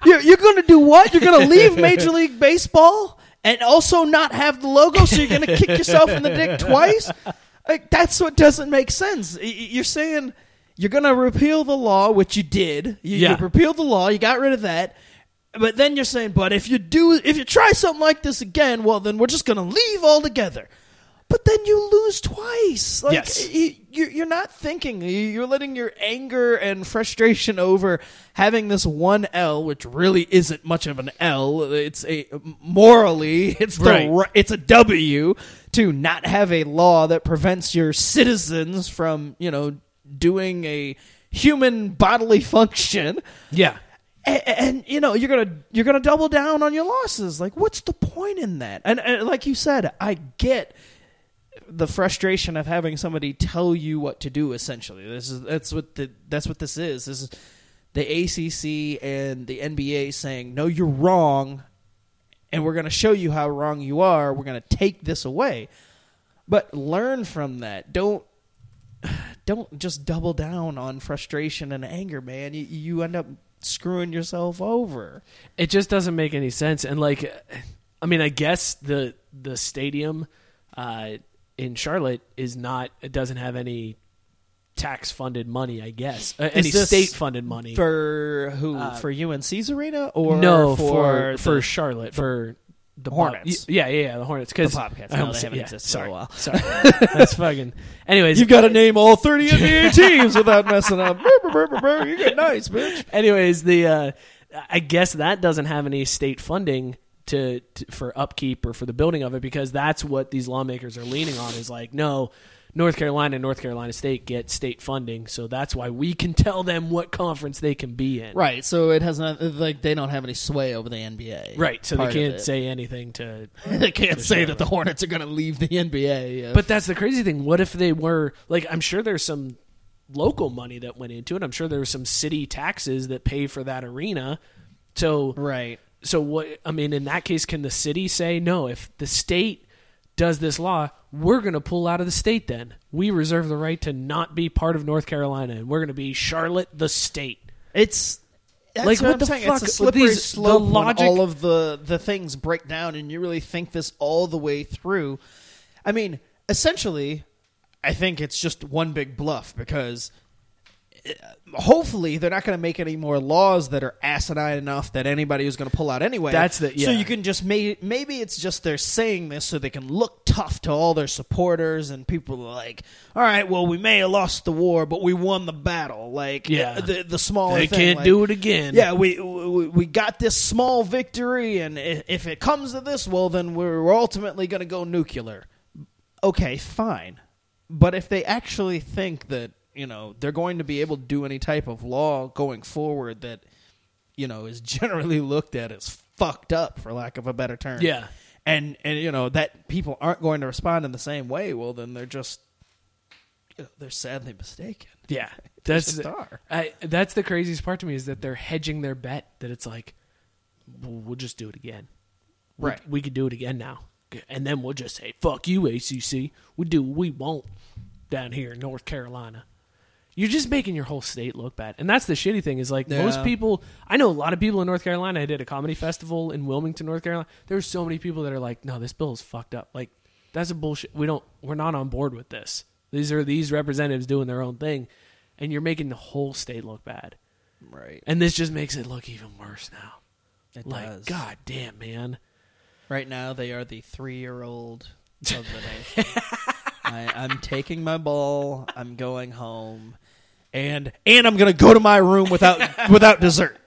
You're, you're going to do what? You're going to leave Major League Baseball and also not have the logo, so you're going to kick yourself in the dick twice? Like that's what doesn't make sense. You're saying you're going to repeal the law, which you did. You, Yeah. you repealed the law. You got rid of that. But then you're saying, but if you do, if you try something like this again, well, then we're just going to leave altogether. But then you lose twice. Like, Yes. you, you're not thinking. You- You're letting your anger and frustration over having this one L, which really isn't much of an L. It's a morally, it's the Right. it's a W to not have a law that prevents your citizens from, you know, doing a human bodily function. Yeah. and, and you know you're gonna you're gonna double down on your losses. Like what's the point in that? And, and like you said i get the frustration of having somebody tell you what to do essentially. This is that's what the that's what this is. This is the acc and the nba saying no you're wrong and we're going to show you how wrong you are we're going to take this away but learn from that don't don't just double down on frustration and anger, man. You, you end up screwing yourself over. it just doesn't make any sense and like i mean i guess the the stadium uh in charlotte is not it doesn't have any tax funded money i guess uh, any this state funded money For who? for UNC's arena or no for for for the- charlotte for the Hornets. yeah yeah yeah the hornets because The Bobcats. No, they haven't existed for a while. sorry that's fucking anyways You've got to name all thirty NBA teams without messing up. you get nice, bitch. anyways the uh i guess that doesn't have any state funding to, to for upkeep or for the building of it because that's what these lawmakers are leaning on is like no north carolina and north carolina state get state funding so that's why we can tell them what conference they can be in Right. So it has not like they don't have any sway over the NBA. right so they can't say anything to they can't say that the Hornets are going to leave the NBA. if- But that's the crazy thing. What if they were like? I'm sure there's some local money that went into it. I'm sure there was some city taxes that pay for that arena. So right. so what? I mean, in that case, can the city say no? If the state does this law, we're going to pull out of the state. Then we reserve the right to not be part of North Carolina, and we're going to be Charlotte, the state. It's Like, what, what the saying. fuck It's a slippery these- the slope when logic- all of the the things break down, and you really think this all the way through. I mean, essentially, I think it's just one big bluff because hopefully they're not going to make any more laws that are asinine enough that anybody is going to pull out anyway. That's the- so yeah. you can just may, maybe it's just they're saying this so they can look tough to all their supporters and people are like, all right, well we may have lost the war, but we won the battle. Like Yeah. Uh, the the smaller They thing, can't like, do it again. Yeah, we, we we got this small victory, and if it comes to this, well then we're ultimately going to go nuclear. Okay, fine, but if they actually think that you know they're going to be able to do any type of law going forward that you know is generally looked at as fucked up for lack of a better term Yeah. and and you know that people aren't going to respond in the same way well then they're just you know, they're sadly mistaken Yeah, that's are. I, that's the craziest part to me is that they're hedging their bet. That it's like, we'll, we'll just do it again. We- Right. We, could do it again now, and then we'll just say, "Fuck you, ACC. We do what we want down here in North Carolina." You're just making your whole state look bad, and that's the shitty thing. Is like most people. I know a lot of people in North Carolina. I did a comedy festival in Wilmington, North Carolina. There's so many people that are like, "No, this bill is fucked up. Like, that's a bullshit. We don't. We're not on board with this. These are these representatives doing their own thing, and you're making the whole state look bad. right And this just makes it look even worse now. It like, does. god damn, man. Right now, they are the three-year-old of the nation. I, I'm taking my ball. I'm going home, and and I'm gonna go to my room without without dessert.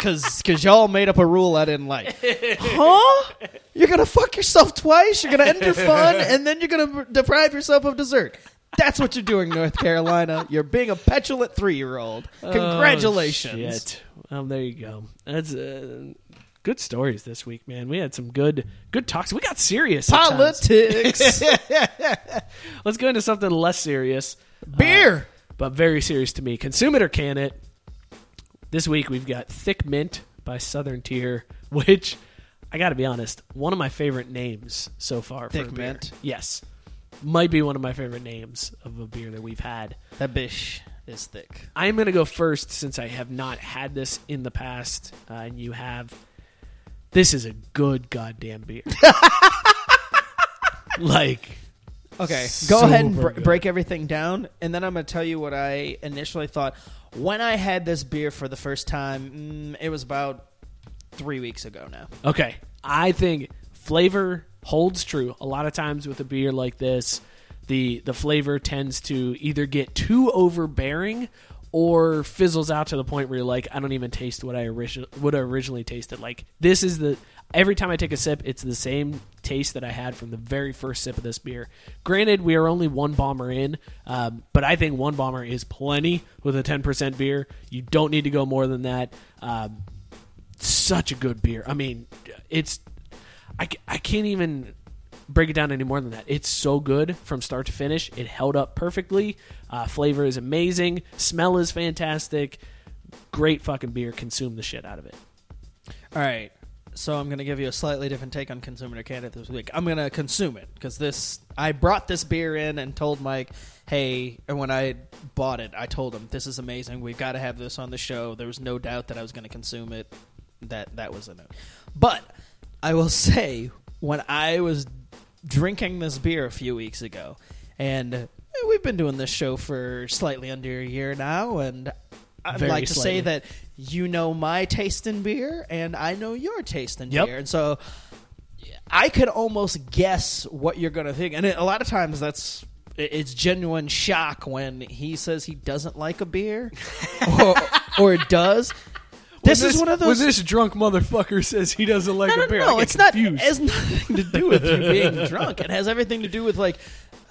Cause, cause y'all made up a rule I didn't like. Huh? You're gonna fuck yourself twice. You're gonna end your fun, and then you're gonna deprive yourself of dessert. That's what you're doing, North Carolina. You're being a petulant three-year-old. Congratulations. Oh, shit. Well, there you go. That's uh, good stories this week, man. We had some good good talks. We got serious. Politics. Let's go into something less serious, Beer. But very serious to me. Consume it or can it. This week we've got Thick Mint by Southern Tier, which I got to be honest, one of my favorite names so far. Thick for a beer. Mint? Yes, might be one of my favorite names of a beer that we've had. That bish is thick. I'm going to go first since I have not had this in the past, uh, and you have. This is a good goddamn beer. like, Okay, go ahead and br- good. break everything down, and then I'm going to tell you what I initially thought when I had this beer for the first time. Mm, it was about three weeks ago now. okay, I think flavor holds true. A lot of times with a beer like this, the the flavor tends to either get too overbearing or fizzles out to the point where you're like, I don't even taste what I originally what I originally tasted. Like this is the every time I take a sip, it's the same taste that I had from the very first sip of this beer. Granted, we are only one bomber in, um, but I think one bomber is plenty with a 10% beer. You don't need to go more than that. Um, such a good beer. I mean, it's I, I can't even break it down any more than that. It's so good from start to finish. It held up perfectly. Uh, flavor is amazing. Smell is fantastic. Great fucking beer. Consume the shit out of it. All right, so I'm going to give you a slightly different take on consuming or candidate this week. I'm going to consume it because this I brought this beer in and told Mike, hey, and when I bought it, I told him this is amazing. We've got to have this on the show. There was no doubt that I was going to consume it. That that was a no. But I will say when I was drinking this beer a few weeks ago, and we've been doing this show for slightly under a year now, and I'd Very like to say that you know my taste in beer, and I know your taste in Yep. beer, and so I could almost guess what you're going to think. And it, a lot of times that's it's genuine shock when he says he doesn't like a beer or, or does. This, is one of those. When this drunk motherfucker says he doesn't like no, a beer, no, it's not. It confused. has nothing to do with you being drunk. It has everything to do with like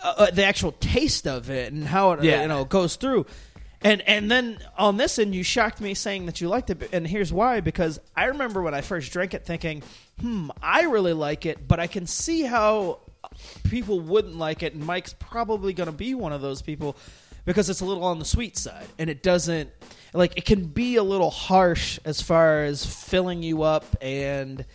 uh, uh, the actual taste of it and how it uh, you know goes through. And and then on this end, you shocked me saying that you liked it, and here's why: because I remember when I first drank it, thinking, "Hmm, I really like it," but I can see how people wouldn't like it, and Mike's probably going to be one of those people because it's a little on the sweet side, and it doesn't like it can be a little harsh as far as filling you up and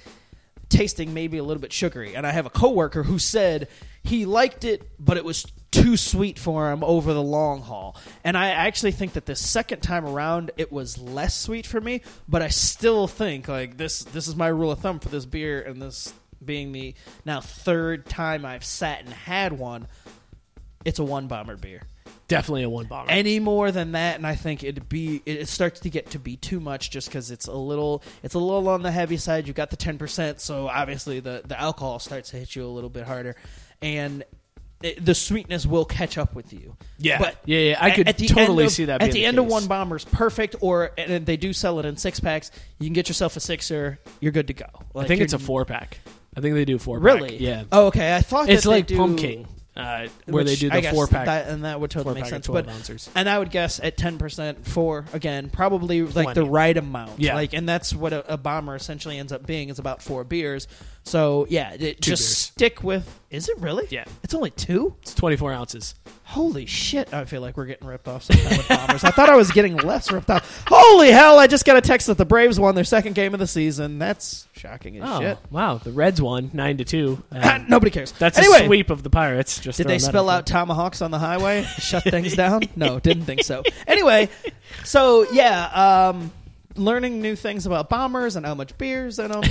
tasting maybe a little bit sugary. And I have a coworker who said he liked it, but it was too sweet for him over the long haul. And I actually think that the second time around it was less sweet for me, but I still think like this this is my rule of thumb for this beer and this being the now third time I've sat and had one, it's a one bomber beer Definitely a one bomber. any more than that and i think it'd be it starts to get to be too much just because it's a little it's a little on the heavy side you've got the 10% so obviously the the alcohol starts to hit you a little bit harder and it, the sweetness will catch up with you Yeah. but Yeah, yeah, I could totally of- see that at the, the end of case. one bomber's perfect or and they do sell it in six packs you can get yourself a sixer you're good to go I think it's a four pack. I think they do four pack. really Yeah. oh okay i thought it's like do, Pumking, uh, where they do the four pack. that, and that would totally make sense. But ounces. and I would guess at ten percent for again probably like the right amount. Yeah. like and that's what a, a bomber essentially ends up being is about four beers. So yeah, it, just beers. stick with. Is it really? Yeah. it's only two. It's 24 ounces. Holy shit! I feel like we're getting ripped off sometime with bombers. I thought I was getting less ripped off. Holy hell! I just got a text that the Braves won their second game of the season. That's shocking as Oh, shit. wow. The Reds won 9 to 2. Um, Nobody cares. That's anyway, a sweep of the Pirates. Just Did they spell out tomahawks on the highway? Shut things down? No, didn't think so. Anyway, so yeah, um, learning new things about bombers and how much beer's in them.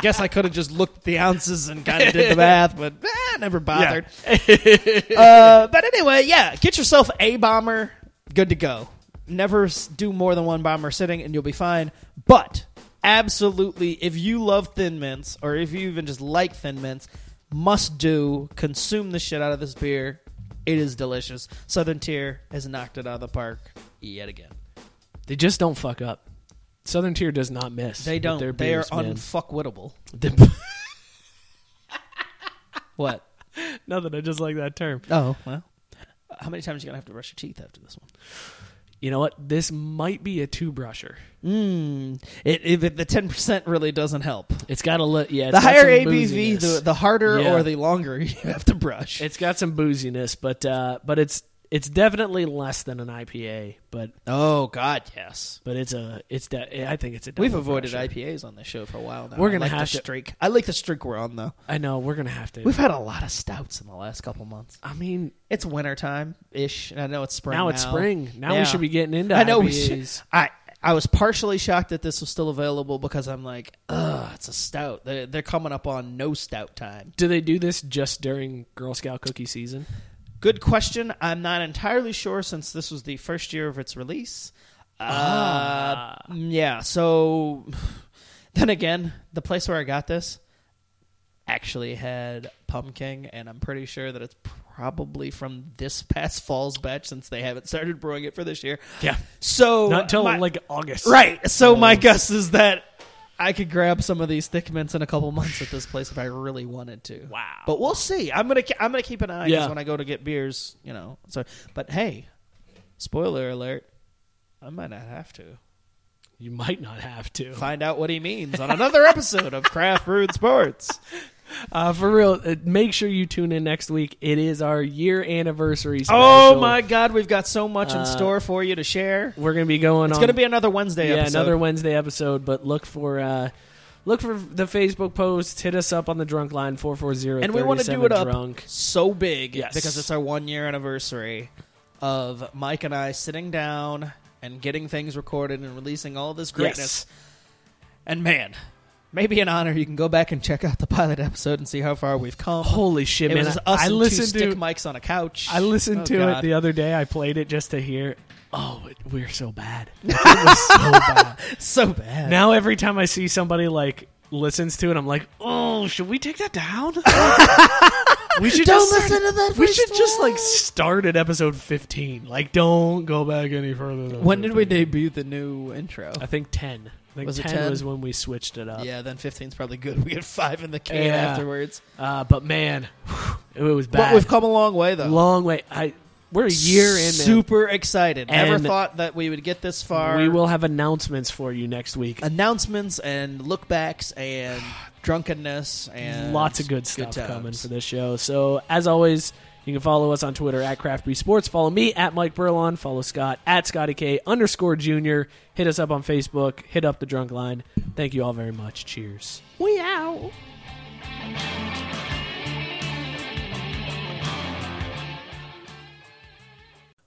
Guess I could have just looked at the ounces and kind of did the math, but eh, never bothered. uh, but anyway, yeah, get yourself a bomber, good to go. Never do more than one bomber sitting, and you'll be fine. But absolutely, if you love Thin Mints or if you even just like Thin Mints, must do. Consume the shit out of this beer. It is delicious. Southern Tier has knocked it out of the park yet again. They just don't fuck up. Southern Tier does not miss. They don't. Their they are man. unfuckwittable. What? Nothing. I just like that term. Oh well. How many times are you gonna have to brush your teeth after this one? You know what? This might be a two brusher. Mm, it, it, the ten percent really doesn't help. It's got a li- yeah. it's the higher ABV, the the harder Yeah. or the longer you have to brush. It's got some booziness, but uh, but it's it's definitely less than an IPA. But oh God, yes. but it's a it's de- I think it's a. We've avoided brusher. IPAs on this show for a while now. We're gonna like have the to- streak. I like the streak we're on though. I know we're gonna have to. We've had a lot of stouts in the last couple months. I mean, It's wintertime ish. And I know it's spring. now it's spring. Now Yeah. we should be getting into. I know we should. I I was partially shocked that this was still available because I'm like, ugh, it's a stout. They're, they're coming up on no stout time. Do they do this just during Girl Scout cookie season? Good question. I'm not entirely sure since this was the first year of its release. Uh, yeah. So then again, the place where I got this actually had Pumking, and I'm pretty sure that it's probably from this past fall's batch since they haven't started brewing it for this year. Yeah, So not until my- like August. Right. So my Oh. guess is that I could grab some of these thick mints in a couple months at this place if I really wanted to. Wow. But we'll see. I'm gonna I'm gonna keep an eye Yeah. when I go to get beers, you know. So, but hey, spoiler alert, I might not have to You might not have to. find out what he means on another episode of Craft Brewed Sports. Uh, for real, uh, make sure you tune in next week. It is our year anniversary special. Oh my God, we've got so much in Uh, store for you to share. We're gonna be going It's on. gonna be another Wednesday yeah, episode. another Wednesday episode. But look for uh, look for the Facebook post. Hit us up on the drunk line four four zero. and we want to do it up so big Yes. because it's our one year anniversary of Mike and I sitting down and getting things recorded and releasing all this greatness. And man, maybe an honor. You can go back and check out the pilot episode and see how far we've come. Holy shit, it man! was I- us I and listened two to stick mics on a couch. I listened Oh, to God. it the other day. I played it just to hear. Oh, it, we're so bad. It was so bad. so bad. Now every time I see somebody like listens to it, I'm like, oh, should we take that down? we should Don't just listen to that We should just like start at episode 15. Like, don't go back any further. Than when did we debut the new intro? I think 10. I think Was it 10, 10? was when we switched it up. yeah, then 15's probably good. We had five in the can Yeah. afterwards. Uh, but man, it was bad. But we've come a long way, though. long way. I we're a year in. Man. Super excited. Never thought that we would get this far. We will have announcements for you next week. announcements and lookbacks and drunkenness and Lots of good stuff times. coming for this show. So as always, you can follow us on Twitter at Craft Sports. Follow me at Mike Burlon. Follow Scott at Scotty K underscore Junior. Hit us up on Facebook. Hit up the drunk line. Thank you all very much. Cheers. We out.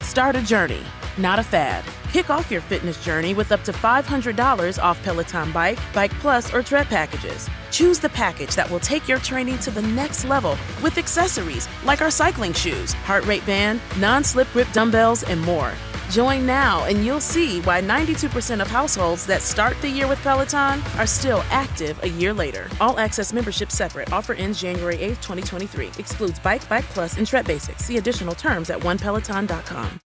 Start a journey, not a fad. Kick off your fitness journey with up to $500 off Peloton Bike, Bike Plus, or Tread packages. Choose the package that will take your training to the next level with accessories like our cycling shoes, heart rate band, non slip grip dumbbells, and more. Join now and you'll see why 92% of households that start the year with Peloton are still active a year later. All access membership separate. Offer ends January 8th, 2023. Excludes Bike, Bike Plus, and Tread Basics. See additional terms at onepeloton.com.